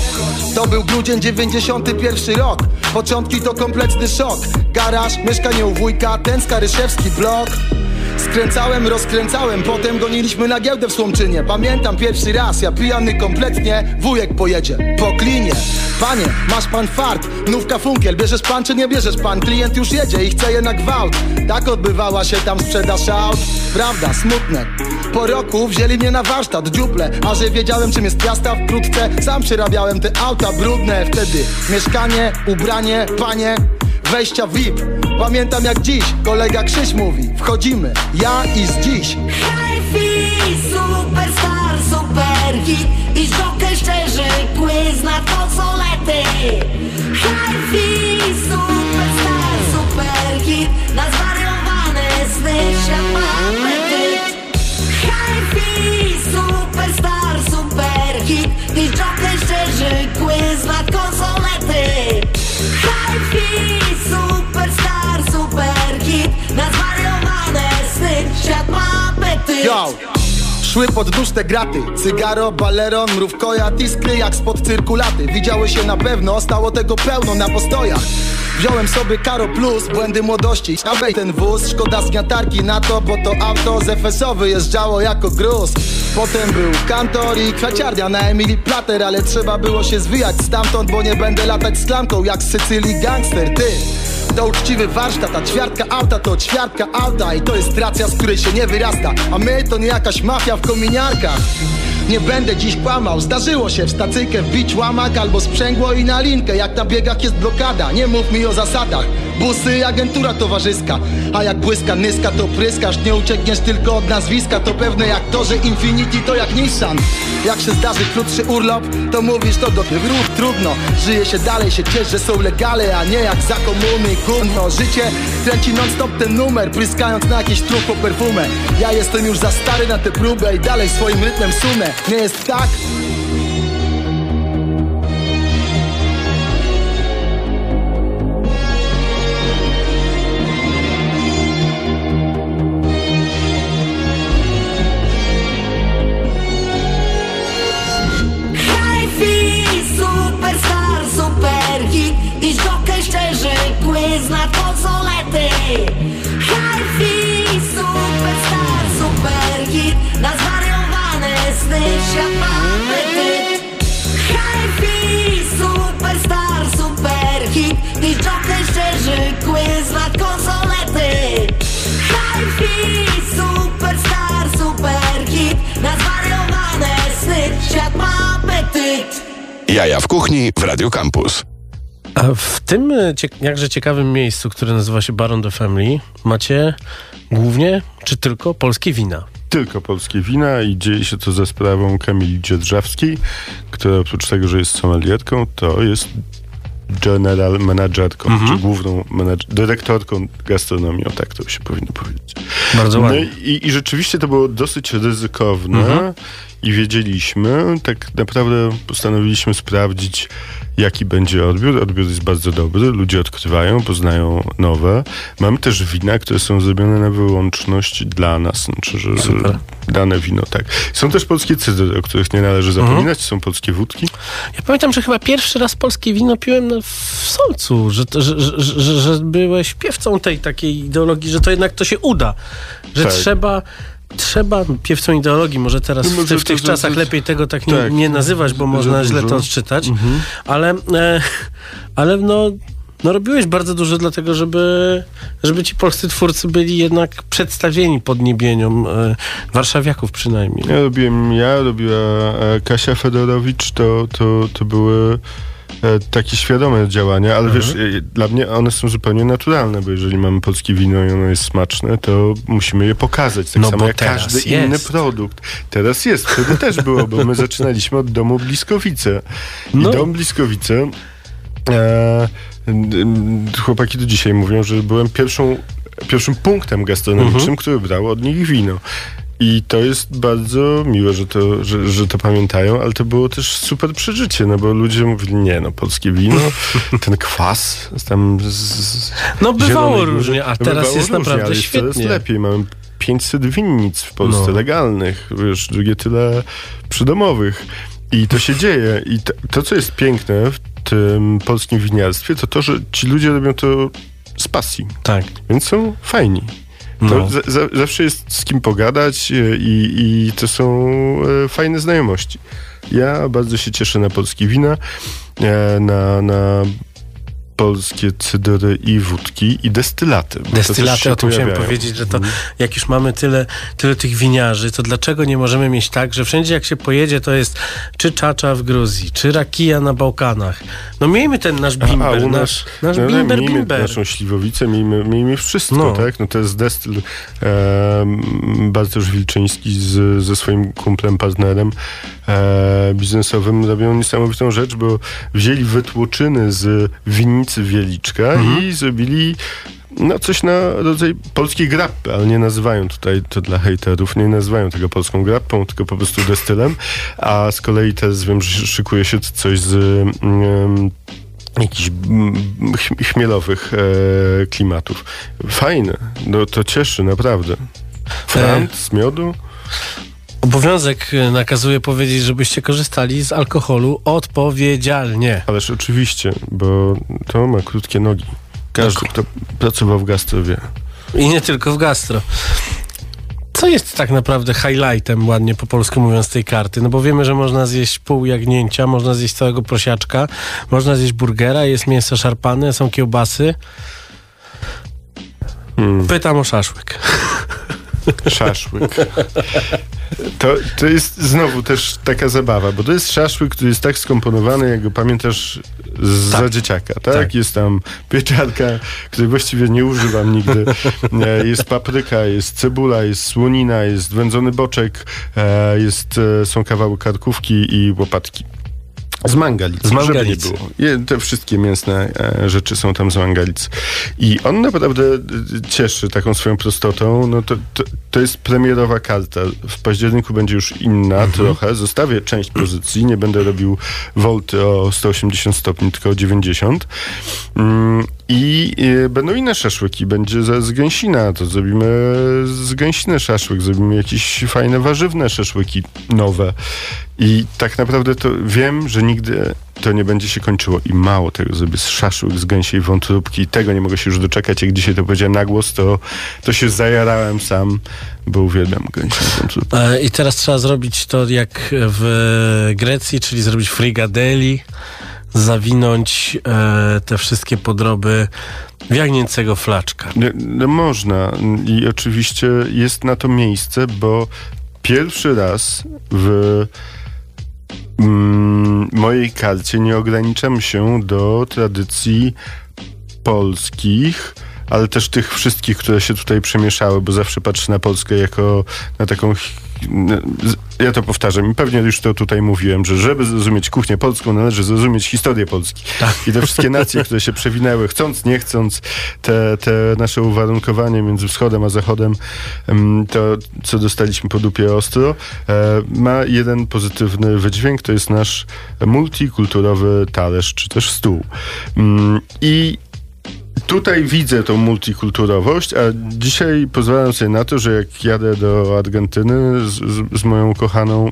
Speaker 8: To był grudzień 91 rok. Początki to kompletny szok. Garaż, mieszkanie u wujka, ten skaryszewski blok Skręcałem, rozkręcałem, potem goniliśmy na giełdę w Słomczynie. Pamiętam pierwszy raz, ja pijany kompletnie Wujek pojedzie po klinie. Panie, masz pan fart, nówka funkiel Bierzesz pan czy nie bierzesz pan? Klient już jedzie i chce je na gwałt. Tak odbywała się tam sprzedaż aut. Prawda, smutne. Po roku wzięli mnie na warsztat, dziuple. A że wiedziałem czym jest piasta wkrótce Sam przerabiałem te auta brudne. Wtedy mieszkanie, ubranie, panie Wejścia VIP Pamiętam jak dziś, kolega Krzyś mówi Wchodzimy, ja i z dziś.
Speaker 7: Hi-fi, superstar, superhit I żokę szczerzy, quiz na konsolety Hi-fi, superstar, superhit Na
Speaker 8: Szły pod dusz te graty. Cygaro, baleron, mrówkojat iskry jak spod cyrkulaty. Widziały się na pewno, stało tego pełno na postojach. Wziąłem sobie Karo Plus, błędy młodości. Abej ten wóz, szkoda zgniatarki na to Bo to auto z FS-u wyjeżdżało jako gruz. Potem był kantor i kwaciarnia na Emily Plater Ale trzeba było się zwijać stamtąd Bo nie będę latać z klamką jak z Sycylii gangster Ty, to uczciwy warsztat, a ćwiartka auta to ćwiartka auta I to jest racja, z której się nie wyrasta. A my to nie jakaś mafia w kominiarkach. Nie będę dziś kłamał, zdarzyło się w stacyjkę wbić łamak albo sprzęgło i na linkę. Jak na biegach jest blokada, nie mów mi o zasadach Busy, agentura towarzyska. A jak błyska nyska to pryskasz. Nie uciekniesz tylko od nazwiska. To pewne jak to, że Infinity to jak Nissan. Jak się zdarzy krótszy urlop To mówisz to do wróg trudno. Żyje się dalej, się ciesz, że są legale A nie jak za komuny, gówno Życie kręci non stop ten numer Pryskając na jakiś trup po perfumę. Ja jestem już za stary na tę próbę I dalej swoim rytmem sunę Nie jest tak?
Speaker 7: Quiz na konsolety Hi-fi, superstar, superhit Na zwariowane sny świat ma apetyt Hi-fi, superstar, superhit I żokę szczerzy, quiz na konsolety. Hi-fi, superstar, superhit Na zwariowane sny świat ma apetyt
Speaker 1: Jaja w kuchni w Radio Campus.
Speaker 2: A w tym e, jakże ciekawym miejscu, które nazywa się Baron the Family, macie głównie, czy tylko polskie wina.
Speaker 3: Tylko polskie wina i dzieje się to za sprawą Kamili Dzierżawskiej, która oprócz tego, że jest sommelierką, to jest general managerką, czy główną menadż- dyrektorką gastronomii, o tak to się powinno powiedzieć.
Speaker 2: Bardzo
Speaker 3: No
Speaker 2: ładnie.
Speaker 3: i, I rzeczywiście to było dosyć ryzykowne i wiedzieliśmy, tak naprawdę postanowiliśmy sprawdzić, jaki będzie odbiór. Odbiór jest bardzo dobry, ludzie odkrywają, poznają nowe. Mamy też wina, które są zrobione na wyłączność dla nas, znaczy, że, że dane wino, tak. Są też polskie cydry, o których nie należy zapominać, są polskie wódki.
Speaker 2: Ja pamiętam, że chyba pierwszy raz polskie wino piłem w Solcu, że, że, że, że byłeś piewcą tej takiej ideologii, że to jednak to się uda, że
Speaker 3: Tak.
Speaker 2: trzeba... Trzeba piewcą ideologii, może teraz
Speaker 3: No
Speaker 2: w,
Speaker 3: może
Speaker 2: w tych
Speaker 3: to- to-
Speaker 2: czasach
Speaker 3: to-
Speaker 2: lepiej tego tak nie,
Speaker 3: tak.
Speaker 2: nie nazywać, bo można źle to odczytać, ale, e, [laughs] ale no, no robiłeś bardzo dużo dlatego, żeby, żeby ci polscy twórcy byli jednak przedstawieni podniebieniom e, warszawiaków przynajmniej.
Speaker 3: Ja robiłem ja, robiła e, Kasia Fedorowicz, to, to, to były takie świadome działania, ale wiesz, e, dla mnie one są zupełnie naturalne, bo jeżeli mamy polskie wino i ono jest smaczne, to musimy je pokazać, tak
Speaker 2: No
Speaker 3: samo jak każdy
Speaker 2: jest.
Speaker 3: inny produkt. Teraz jest, wtedy też było, bo my zaczynaliśmy od domu Bliskowice. I
Speaker 2: No.
Speaker 3: dom Bliskowice e, chłopaki do dzisiaj mówią, że byłem pierwszą, pierwszym punktem gastronomicznym,
Speaker 2: Mhm.
Speaker 3: który brał od nich wino. I to jest bardzo miłe, że to, że, że to pamiętają, ale to było też super przeżycie, no bo ludzie mówili, nie no, polskie wino, [laughs] ten kwas tam z, z
Speaker 2: No bywało różnie, a
Speaker 3: No,
Speaker 2: teraz jest
Speaker 3: różnie,
Speaker 2: naprawdę
Speaker 3: jest
Speaker 2: świetnie.
Speaker 3: lepiej. Mamy 500 winnic w Polsce
Speaker 2: No.
Speaker 3: legalnych, wiesz, drugie tyle przydomowych. I to się dzieje. I to, to, co jest piękne w tym polskim winiarstwie, to to, że ci ludzie robią to z pasji.
Speaker 2: Tak.
Speaker 3: Więc są fajni.
Speaker 2: No.
Speaker 3: za, za, zawsze jest z kim pogadać e, i, i to są e, fajne znajomości. Ja bardzo się cieszę na polskie wina, e, na, na polskie cydry i wódki i destylaty.
Speaker 2: Destylaty, o tym chciałem powiedzieć, że to jak już mamy tyle, tyle tych winiarzy, to dlaczego nie możemy mieć tak, że wszędzie jak się pojedzie, to jest czy czacza w Gruzji, czy rakija na Bałkanach. No miejmy ten nasz
Speaker 3: A,
Speaker 2: bimber,
Speaker 3: u nas-
Speaker 2: nasz, nasz
Speaker 3: no,
Speaker 2: bimber,
Speaker 3: miejmy
Speaker 2: bimber.
Speaker 3: naszą śliwowicę, miejmy, miejmy wszystko,
Speaker 2: No.
Speaker 3: tak? No to jest destyl e, Bartosz Wilczyński z, ze swoim kumplem, partnerem biznesowym robią niesamowitą rzecz, bo wzięli wytłoczyny z winnicy Wieliczka
Speaker 2: Mhm.
Speaker 3: i zrobili no coś na rodzaj polskiej grappy, ale nie nazywają tutaj, to dla hejterów, nie nazywają tego polską grappą, tylko po prostu destylem, a z kolei teraz wiem, że szykuje się coś z mm, jakichś mm, ch- chmielowych e, klimatów. Fajne, no to cieszy naprawdę. Frant z miodu?
Speaker 2: Obowiązek y, nakazuje powiedzieć, żebyście korzystali z alkoholu odpowiedzialnie.
Speaker 3: Ależ oczywiście, bo to ma krótkie nogi. Każdy, kto pracował w gastro wie.
Speaker 2: I nie tylko w gastro. Co jest tak naprawdę highlightem, ładnie po polsku mówiąc, tej karty? No bo wiemy, że można zjeść pół jagnięcia, można zjeść całego prosiaczka, można zjeść burgera, jest mięso szarpane, są kiełbasy.
Speaker 3: Hmm.
Speaker 2: Pytam o szaszłyk.
Speaker 3: Szaszłyk. [laughs] To, to jest znowu też taka zabawa, bo to jest szaszłyk, który jest tak skomponowany, jak go pamiętasz z,
Speaker 2: Tak.
Speaker 3: za dzieciaka, tak?
Speaker 2: Tak.
Speaker 3: Jest tam pieczarka, której właściwie nie używam nigdy. E, Jest papryka, jest cebula, jest słonina, jest wędzony boczek, e, jest, e, są kawały karkówki i łopatki. Z mangalic,
Speaker 2: Z mangalic.
Speaker 3: żeby nie było. Te wszystkie mięsne e, rzeczy są tam z mangalic. I on naprawdę e, cieszy taką swoją prostotą. No to, to, to jest premierowa karta. W październiku będzie już inna
Speaker 2: Mhm.
Speaker 3: trochę. Zostawię część pozycji. Nie będę robił wolty o 180 stopni, tylko o 90. I e, będą inne szaszłyki. Będzie z, z gęsina. To zrobimy z gęsiny szaszłyk. Zrobimy jakieś fajne warzywne szaszłyki nowe. I tak naprawdę to wiem, że nigdy to nie będzie się kończyło. I mało tego, zrobię z szaszłyk z gęsiej wątróbki. Tego nie mogę się już doczekać. Jak dzisiaj to powiedziałem na głos, to, to się zajarałem sam, bo uwielbiam gęsią wątróbkę.
Speaker 2: E, I teraz trzeba zrobić to jak w Grecji, czyli zrobić frigadeli, zawinąć e, te wszystkie podroby w jagnięcego flaczka.
Speaker 3: No można. I oczywiście jest na to miejsce, bo pierwszy raz w mm, mojej karcie nie ograniczam się do tradycji polskich, ale też tych wszystkich, które się tutaj przemieszały, bo zawsze patrzę na Polskę jako na taką. Ja to powtarzam pewnie już to tutaj mówiłem, że żeby zrozumieć kuchnię polską, należy zrozumieć historię Polski. I te wszystkie [laughs] nacje, które się przewinęły, chcąc, nie chcąc, te, te nasze uwarunkowanie między wschodem a zachodem, em, to co dostaliśmy po dupie ostro, e, ma jeden pozytywny wydźwięk, to jest nasz multikulturowy talerz, czy też stół. Mm, I Tutaj widzę tą multikulturowość, a dzisiaj pozwalam sobie na to, że jak jadę do Argentyny z, z, z moją kochaną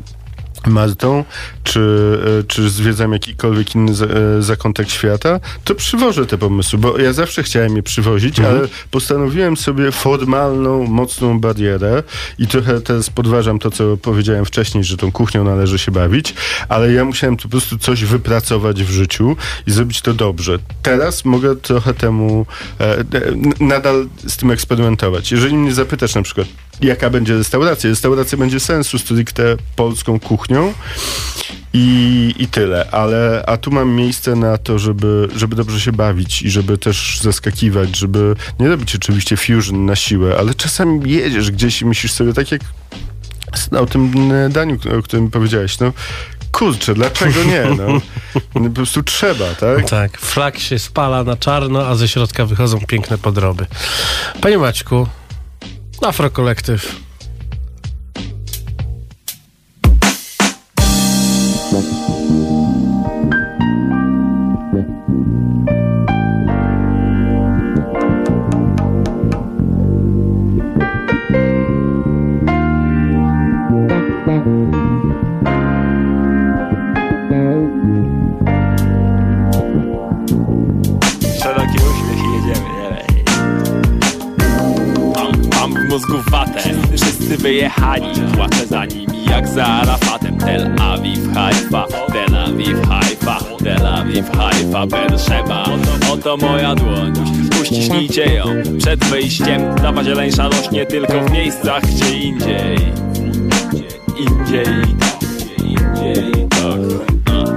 Speaker 3: Martą, czy, e, czy zwiedzam jakikolwiek inny e, zakątek świata, to przywożę te pomysły, bo ja zawsze chciałem je przywozić, ale postanowiłem sobie formalną, mocną barierę i trochę teraz podważam to, co powiedziałem wcześniej, że tą kuchnią należy się bawić, ale ja musiałem po prostu coś wypracować w życiu i zrobić to dobrze. Teraz mogę trochę temu e, e, nadal z tym eksperymentować. Jeżeli mnie zapytasz na przykład, jaka będzie restauracja, restauracja będzie sensu stricte polską kuchnią, i, i tyle, ale a tu mam miejsce na to, żeby, żeby dobrze się bawić i żeby też zaskakiwać, żeby nie robić oczywiście fusion na siłę, ale czasami jedziesz gdzieś i myślisz sobie tak jak o tym e, daniu, o którym powiedziałeś, no kurczę, dlaczego nie, no [laughs] po prostu trzeba, tak?
Speaker 2: Tak, flag się spala na czarno, a ze środka wychodzą piękne podroby. Panie Maćku, Afrokolektyw.
Speaker 9: Wszyscy Berszeba Oto, oto moja dłoń, uściśnijcie ją. Przed wyjściem trawa zieleńsza rośnie tylko w miejscach gdzie indziej. Indziej, indziej, tak.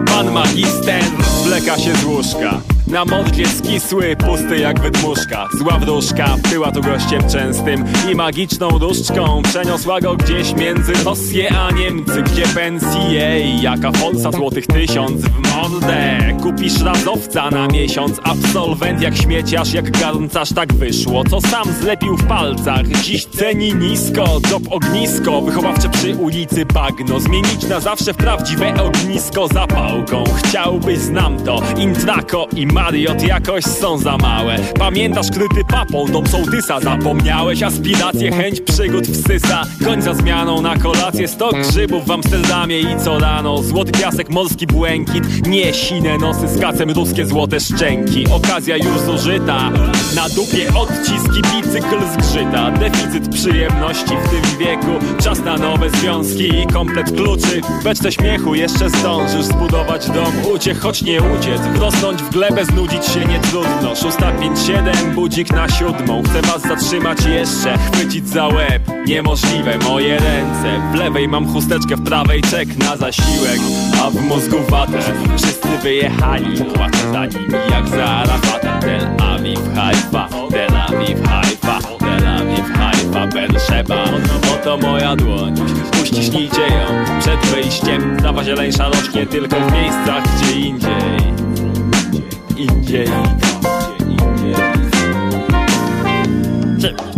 Speaker 9: Pan magister wleka się z łóżka na modlie skisły, pusty jak wydmuszka. Zła wróżka była tu gościem częstym I magiczną różdżką przeniosła go gdzieś między Rosję a Niemcy Gdzie pensji jej, jaka folsa złotych tysiąc w mordę Kupisz razowca na miesiąc Absolwent jak śmieciarz, jak garncarz Tak wyszło, co sam zlepił w palcach Dziś ceni nisko, job ognisko Wychowawcze przy ulicy bagno. Zmienić na zawsze w prawdziwe ognisko. Zapałką Chciałbyś, znam to, intrako i Mariot jakoś są za małe. Pamiętasz kryty papą, dom sołtysa Zapomniałeś aspiracje, chęć przygód wsysa Koń za zmianą na kolację Stok grzybów w Amsterdamie i co rano. Złoty piasek, morski błękit Nie sine nosy z kacem, ruskie złote szczęki. Okazja już zużyta Na dupie odciski, bicykl zgrzyta. Deficyt przyjemności w tym wieku Czas na nowe związki i komplet kluczy. Beczce śmiechu jeszcze zdążysz zbudować dom. Uciech, choć nie uciec, wrosnąć w glebę znudzić się nie trudno. Szósta, pięć, siedem, budzik na siódmą. Chcę was zatrzymać jeszcze, chwycić za łeb. Niemożliwe, moje ręce. W lewej mam chusteczkę, w prawej czek na zasiłek. A w mózgu watę Wszyscy wyjechali, płacę za nimi jak za Arafatem Tel Awiw, Haifa, Tel Awiw, Haifa Tel Awiw, Haifa, Berszeba Oto moja dłoń, uściśnijcie ją Przed wyjściem trawa zieleńsza rośnie tylko w miejscach gdzie indziej indziej, indziej.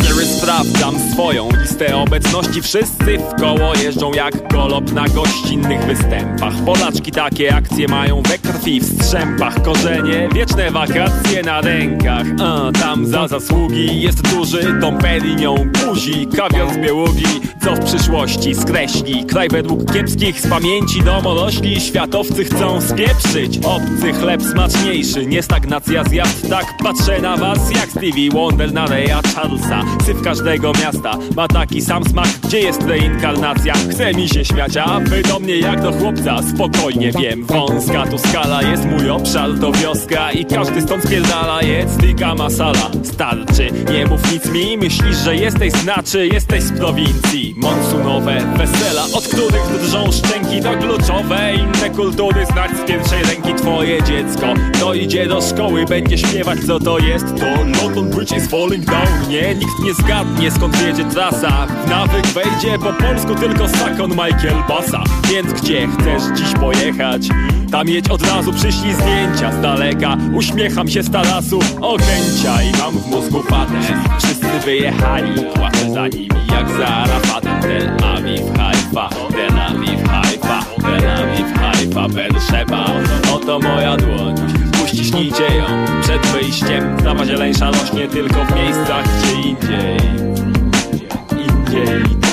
Speaker 9: Jerry sprawdzam swoją listę obecności. Wszyscy w koło jeżdżą jak golop na gościnnych występach. Polaczki takie akcje mają we krwi w strzępach. Korzenie, wieczne wakacje na rękach. A, Tam za zasługi jest duży dom Perignon Buzi, kawior z Białogi. Co w przyszłości skreśli Kraj według kiepskich z pamięci domorośli. Światowcy chcą spieprzyć Obcy chleb smaczniejszy, nie stagnacja zjazd Tak patrzę na was jak Stevie Wonder na Reya Charlesa Syf każdego miasta ma taki sam smak. Gdzie jest reinkarnacja? Chce mi się śmiać, a wy do mnie jak do chłopca. Spokojnie wiem, wąska tu skala. Jest mój obszar, to wioska I każdy stąd spierdala, jedz tyka masala Starczy, nie mów nic mi. Myślisz, że jesteś znaczy, jesteś z prowincji. Monsunowe wesela, od których drżą szczęki To kluczowe, inne kultury znać z pierwszej ręki. Twoje dziecko to idzie do szkoły, będzie śpiewać co to jest. To London Bridge is falling down Nie, nikt nie zgadnie skąd wiedzie trasa. W nawyk wejdzie po polsku tylko sakon Michael Bassa Więc gdzie chcesz dziś pojechać? Tam jedź od razu, przyślij zdjęcia z daleka. Uśmiecham się z tarasu, okęcia I mam w mózgu fatę. Wszyscy wyjechali, płaczę za nimi jak za Arafatem Tel Awiw, Haifa, Tel Awiw, Haifa Tel Awiw, Haifa, Berszeba Oto moja dłoń. Uściśnijcie ją Przed wyjściem. Trawa zieleńsza rośnie tylko w miejscach gdzie Indziej, indziej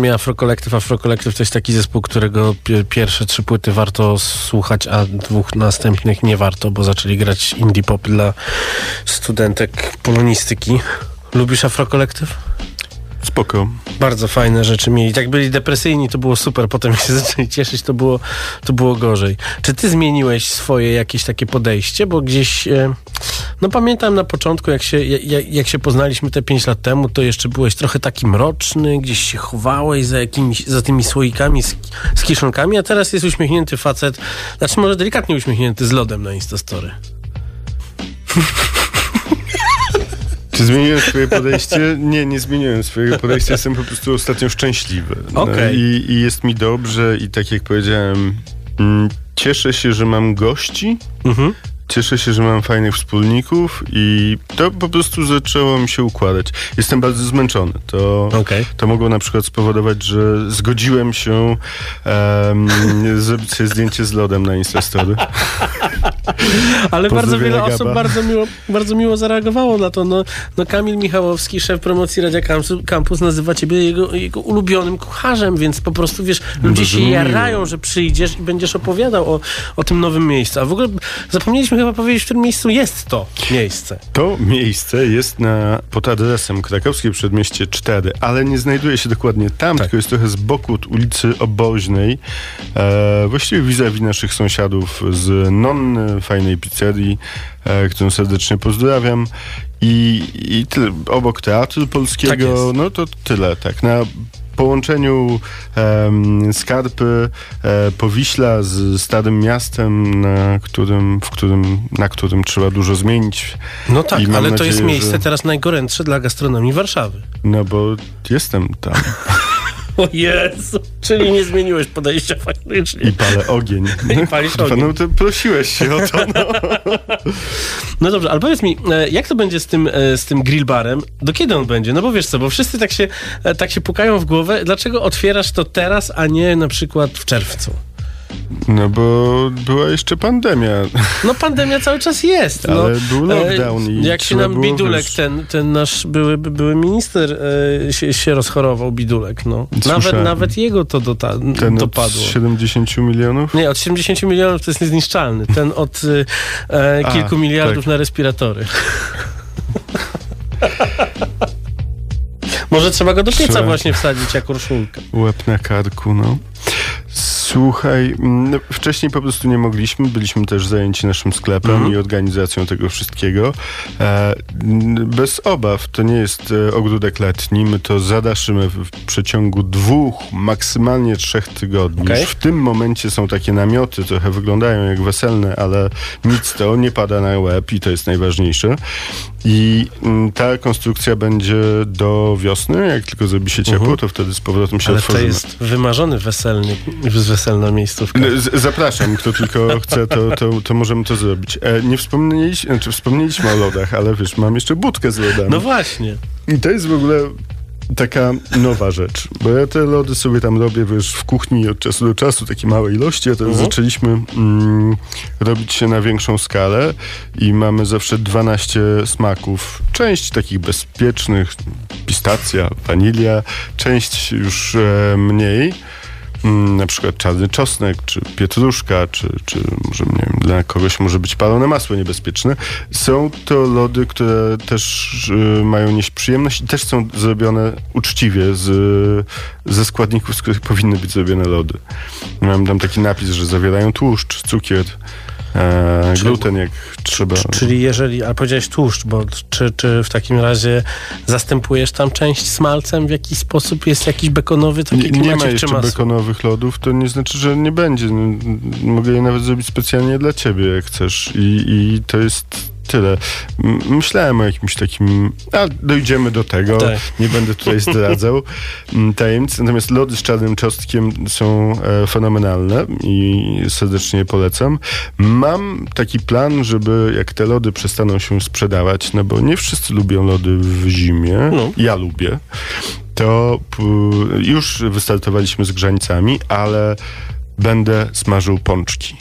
Speaker 2: Nami Afrokolektyw. Afrokolektyw to jest taki zespół, którego pi- pierwsze trzy płyty warto słuchać, a dwóch następnych nie warto, bo zaczęli grać indie pop dla studentek polonistyki. Lubisz Afrokolektyw?
Speaker 3: Spoko.
Speaker 2: Bardzo fajne rzeczy mieli. Jak byli depresyjni, to było super. Potem się [laughs] zaczęli cieszyć, to było, to było gorzej. Czy ty zmieniłeś swoje jakieś takie podejście? Bo gdzieś, e, no pamiętam na początku, jak się, jak, jak się poznaliśmy te pięć lat temu, to jeszcze byłeś trochę taki mroczny, gdzieś się chowałeś za, jakimiś, za tymi słoikami z, z kiszonkami, a teraz jest uśmiechnięty facet, znaczy może delikatnie uśmiechnięty z lodem na Instastory. [laughs]
Speaker 3: Czy zmieniłem swoje podejście? Nie, nie zmieniłem swojego podejścia. Jestem po prostu ostatnio szczęśliwy. No,
Speaker 2: Okej.
Speaker 3: i, I jest mi dobrze i tak jak powiedziałem, mm, cieszę się, że mam gości.
Speaker 2: Mhm.
Speaker 3: Cieszę się, że mam fajnych wspólników i to po prostu zaczęło mi się układać. Jestem bardzo zmęczony. To,
Speaker 2: Okej.
Speaker 3: to mogło na przykład spowodować, że zgodziłem się em, [laughs] zrobić sobie zdjęcie z lodem na Instastory. [laughs]
Speaker 2: Ale bardzo wiele osób
Speaker 3: Gaba.
Speaker 2: bardzo miło, bardzo miło zareagowało na to. No, no Kamil Michałowski, szef promocji Radia Campus, nazywa ciebie jego, jego ulubionym kucharzem, więc po prostu wiesz, ludzie
Speaker 3: Bardzo
Speaker 2: się jarają, że przyjdziesz i będziesz opowiadał o, o tym nowym miejscu. A w ogóle zapomnieliśmy chyba powiedzieć, w którym miejscu jest to miejsce.
Speaker 3: To miejsce jest na, pod adresem Krakowskie Przedmieście 4, ale nie znajduje się dokładnie tam,
Speaker 2: Tak.
Speaker 3: tylko jest trochę z boku od ulicy Oboźnej. E, właściwie vis-a-vis naszych sąsiadów z Nonny, fajnej pizzerii, e, którą serdecznie pozdrawiam. I, i tyle, obok Teatru
Speaker 2: Tak
Speaker 3: Polskiego,
Speaker 2: jest.
Speaker 3: no to tyle, tak. Na połączeniu em, Skarpy, e, Powiśla z Starym Miastem, na którym, w którym, na którym trzeba dużo zmienić.
Speaker 2: No tak, ale to
Speaker 3: nadzieję,
Speaker 2: jest miejsce
Speaker 3: że-
Speaker 2: teraz najgorętsze dla gastronomii Warszawy.
Speaker 3: No bo jestem tam [laughs]
Speaker 2: O Jezu! Czyli nie zmieniłeś podejścia faktycznie.
Speaker 3: i palę ogień. [laughs]
Speaker 2: I palisz
Speaker 3: Kurwa,
Speaker 2: ogień.
Speaker 3: No to prosiłeś się o to. No. [laughs]
Speaker 2: No dobrze, ale powiedz mi, e, jak to będzie z tym, e, z tym grill barem? Do kiedy on będzie? No bo wiesz co, bo wszyscy tak się, e, tak się pukają w głowę. Dlaczego otwierasz to teraz, a nie na przykład w czerwcu?
Speaker 3: No bo była jeszcze pandemia.
Speaker 2: No pandemia cały czas jest. No.
Speaker 3: Ale był lockdown i
Speaker 2: Jak się nam Bidulek, ten, ten nasz były, były minister e, się, się rozchorował, Bidulek, no. Nawet,
Speaker 3: Słyszałem.
Speaker 2: nawet jego to dota,
Speaker 3: Ten od
Speaker 2: dopadło.
Speaker 3: 70 milionów.
Speaker 2: Nie, od 70 milionów to jest niezniszczalny. Ten od e, e,
Speaker 3: A,
Speaker 2: kilku miliardów
Speaker 3: tak.
Speaker 2: na respiratory. Może trzeba go do pieca
Speaker 3: Trzeba.
Speaker 2: właśnie wsadzić jak urszulkę.
Speaker 3: Łeb na karku, no. Słuchaj, mm, no, wcześniej po prostu nie mogliśmy, byliśmy też zajęci naszym sklepem
Speaker 2: Mhm.
Speaker 3: i organizacją tego wszystkiego. E, bez obaw, to nie jest e, ogródek letni, my to zadaszymy w, przeciągu dwóch, maksymalnie trzech tygodni. Już w tym momencie są takie namioty, trochę wyglądają jak weselne, ale nic to nie pada na łeb i to jest najważniejsze. I mm, ta konstrukcja będzie do wiosny, jak tylko zrobi się ciepło, to wtedy z powrotem się
Speaker 2: Mhm. Ale to
Speaker 3: otworzymy.
Speaker 2: jest wymarzony weselny, [laughs] weselna miejscówka.
Speaker 3: Zapraszam, kto tylko chce, to, to, to możemy to zrobić. E, nie wspomnieliśmy, znaczy wspomnieliśmy o lodach, ale wiesz, mam jeszcze budkę z lodami.
Speaker 2: No właśnie.
Speaker 3: I to jest w ogóle taka nowa rzecz, bo ja te lody sobie tam robię, wiesz, w kuchni od czasu do czasu, takie małe ilości, a teraz
Speaker 2: Mhm.
Speaker 3: zaczęliśmy mm, robić się na większą skalę i mamy zawsze 12 smaków. Część takich bezpiecznych, pistacja, wanilia, część już e, mniej. Mm, na przykład czarny czosnek, czy pietruszka, czy, czy może, nie wiem, dla kogoś może być palone masło niebezpieczne. Są to lody, które też y, mają nieść przyjemność i też są zrobione uczciwie z, ze składników, z których powinny być zrobione lody. Mam tam taki napis, że zawierają tłuszcz, cukier, e, gluten, jak trzeba.
Speaker 2: Czyli jeżeli, a powiedziałeś tłuszcz, bo czy, czy w takim razie zastępujesz tam część smalcem w jakiś sposób? Jest jakiś bekonowy, taki
Speaker 3: Nie, nie ma
Speaker 2: czy
Speaker 3: jeszcze bekonowych lodów, to nie znaczy, że nie będzie. Mogę je nawet zrobić specjalnie dla ciebie, jak chcesz. I, i to jest tyle. Myślałem o jakimś takim... A, dojdziemy do tego.
Speaker 2: Tak.
Speaker 3: Nie będę tutaj [laughs] zdradzał tajemnic. Natomiast lody z czarnym czosnkiem są e, fenomenalne i serdecznie je polecam. Mam taki plan, żeby jak te lody przestaną się sprzedawać, no bo nie wszyscy lubią lody w zimie.
Speaker 2: No.
Speaker 3: Ja lubię to już wystartowaliśmy z grzańcami, ale będę smażył pączki.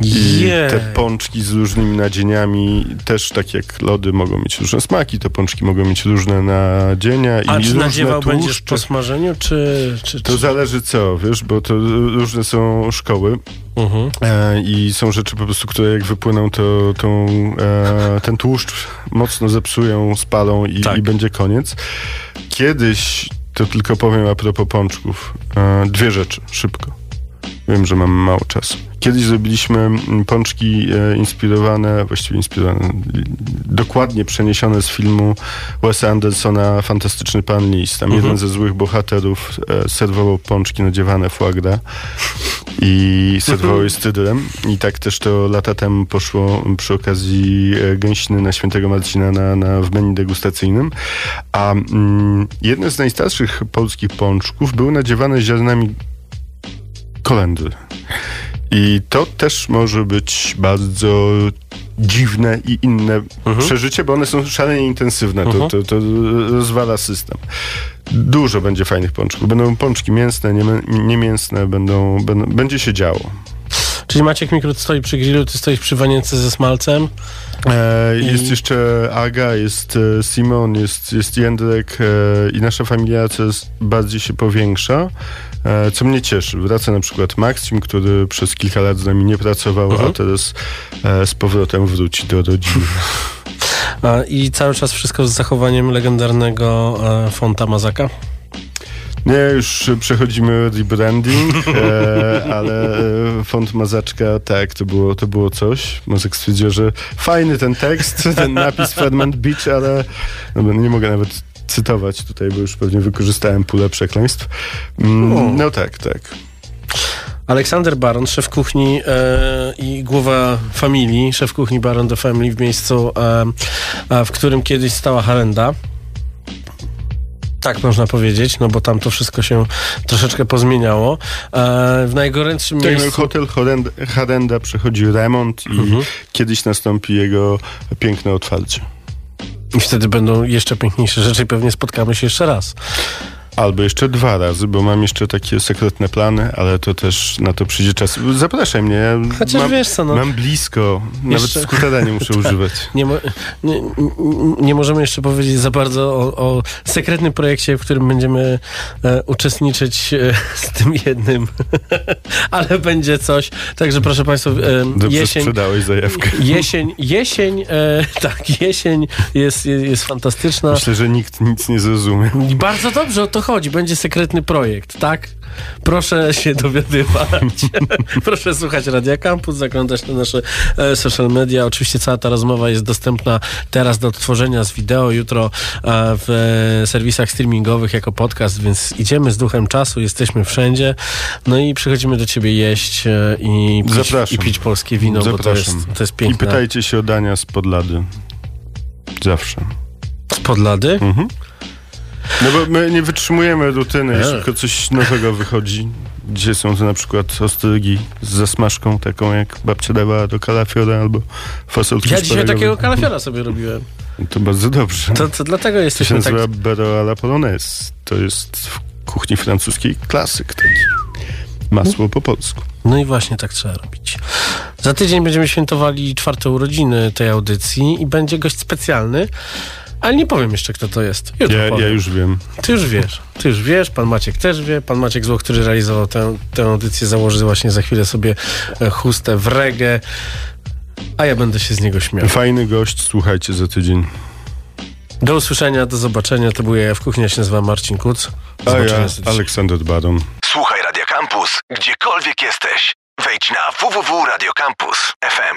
Speaker 3: I
Speaker 2: Jej.
Speaker 3: te pączki z różnymi nadzieniami, też tak jak lody mogą mieć różne smaki, te pączki mogą mieć różne nadzienia i
Speaker 2: A czy
Speaker 3: różne
Speaker 2: nadziewał będziesz
Speaker 3: tłuszcze.
Speaker 2: po smażeniu, czy... czy,
Speaker 3: To zależy co, wiesz, bo to różne są szkoły
Speaker 2: Mhm.
Speaker 3: e, i są rzeczy po prostu, które jak wypłyną, to tą, e, ten tłuszcz mocno zepsują, spalą i,
Speaker 2: Tak.
Speaker 3: i będzie koniec. Kiedyś, to tylko powiem a propos pączków, e, dwie rzeczy, szybko. Wiem, że mam mało czasu. Kiedyś zrobiliśmy mm, pączki e, inspirowane, właściwie inspirowane, dokładnie przeniesione z filmu Wesa Andersona Fantastyczny Pan Lis. Tam jeden ze złych bohaterów e, serwował pączki nadziewane foie gras i serwował je z cydrem. I tak też to lata temu poszło przy okazji e, gęsiny na Świętego Marcina na, na, w menu degustacyjnym. A mm, jedne z najstarszych polskich pączków były nadziewane ziarnami kolendry. I to też może być bardzo dziwne i inne przeżycie, bo one są szalenie intensywne. To, to, to rozwala system. Dużo będzie fajnych pączków. Będą pączki mięsne, niemę- niemięsne, będą, będą, będzie się działo.
Speaker 2: Czyli Maciek Mikrut stoi przy grillu, ty stoisz przy wanience ze smalcem.
Speaker 3: E,
Speaker 2: I-
Speaker 3: Jest jeszcze Aga, jest e, Simon, jest, jest Jędrek e, i nasza familia coraz bardziej się powiększa, co mnie cieszy. Wraca na przykład Maksim, który przez kilka lat z nami nie pracował, a teraz e, z powrotem wróci do rodziny. [laughs]
Speaker 2: A, I cały czas wszystko z zachowaniem legendarnego e, fonta Mazaka.
Speaker 3: Nie, już przechodzimy rebranding, [laughs] e, ale e, font Mazaczka, tak, to było, to było coś. Mazek stwierdził, że fajny ten tekst, ten napis Ferment Beach, ale no, nie mogę nawet cytować tutaj, bo już pewnie wykorzystałem pulę przekleństw. Mm, no tak, tak.
Speaker 2: Aleksander Baron, szef kuchni e, i głowa familii, szef kuchni Baron the Family w miejscu, e, w którym kiedyś stała Harenda. Tak można powiedzieć, no bo tam to wszystko się troszeczkę pozmieniało. E, w najgorętszym
Speaker 3: Tak, no,
Speaker 2: miejscu...
Speaker 3: hotel Harenda, przechodzi remont i kiedyś nastąpi jego piękne otwarcie.
Speaker 2: I wtedy będą jeszcze piękniejsze rzeczy i pewnie spotkamy się jeszcze raz.
Speaker 3: Albo jeszcze dwa razy, bo mam jeszcze takie sekretne plany, ale to też na to przyjdzie czas. Zapraszaj mnie. ja
Speaker 2: Chociaż
Speaker 3: mam,
Speaker 2: wiesz co, no.
Speaker 3: Mam blisko. Nawet
Speaker 2: Jeszcze-
Speaker 3: skutera nie muszę [laughs] używać.
Speaker 2: Nie, mo- nie, nie możemy jeszcze powiedzieć za bardzo o, o sekretnym projekcie, w którym będziemy e, uczestniczyć e, z tym jednym, [laughs] ale będzie coś. Także proszę Państwa, e,
Speaker 3: Dobrze
Speaker 2: jesień,
Speaker 3: sprzedałeś zajawkę.
Speaker 2: jesień, jesień, e, [laughs] tak, jesień jest, jest fantastyczna.
Speaker 3: Myślę, że nikt nic nie zrozumie.
Speaker 2: Bardzo dobrze o to chodzi. Będzie sekretny projekt, tak? Proszę się dowiadywać. [laughs] Proszę słuchać Radia Campus, zaglądać na nasze e, social media. Oczywiście cała ta rozmowa jest dostępna teraz do odtworzenia z wideo, jutro e, w e, serwisach streamingowych jako podcast, więc idziemy z duchem czasu, jesteśmy wszędzie. No i przychodzimy do ciebie jeść e, i pić,
Speaker 3: Zapraszam.
Speaker 2: i pić polskie wino, bo to jest,
Speaker 3: Zapraszam.
Speaker 2: to jest
Speaker 3: I
Speaker 2: piękne.
Speaker 3: pytajcie się o dania z podlady. Zawsze.
Speaker 2: Z podlady?
Speaker 3: Mhm. No bo my nie wytrzymujemy rutyny, jeśli tylko coś nowego wychodzi. Dzisiaj są to na przykład ostrygi z zasmażką, taką jak babcia dawała do kalafiora albo fasolki
Speaker 2: Ja dzisiaj takiego kalafiora sobie robiłem.
Speaker 3: To bardzo dobrze.
Speaker 2: To, to dlatego
Speaker 3: To się
Speaker 2: jesteśmy tak...
Speaker 3: nazywa Beurre à la Polonaise. To jest w kuchni francuskiej klasyk taki. Masło po polsku.
Speaker 2: No i właśnie tak trzeba robić. Za tydzień będziemy świętowali czwarte urodziny tej audycji i będzie gość specjalny, ale nie powiem jeszcze, kto to jest. Jutro
Speaker 3: Ja,
Speaker 2: powiem.
Speaker 3: ja już wiem.
Speaker 2: Ty już wiesz. Ty już wiesz, pan Maciek też wie. Pan Maciek Zło, który realizował tę, tę audycję, założy właśnie za chwilę sobie e, chustę w reggae, a ja będę się z niego śmiał.
Speaker 3: Fajny gość, słuchajcie za tydzień.
Speaker 2: Do usłyszenia, do zobaczenia. To był ja w kuchni, ja się nazywam Marcin Kuc.
Speaker 3: A ja. Aleksander Baron.
Speaker 1: Słuchaj Radio Campus, gdziekolwiek jesteś. Wejdź na www.radiocampus.fm.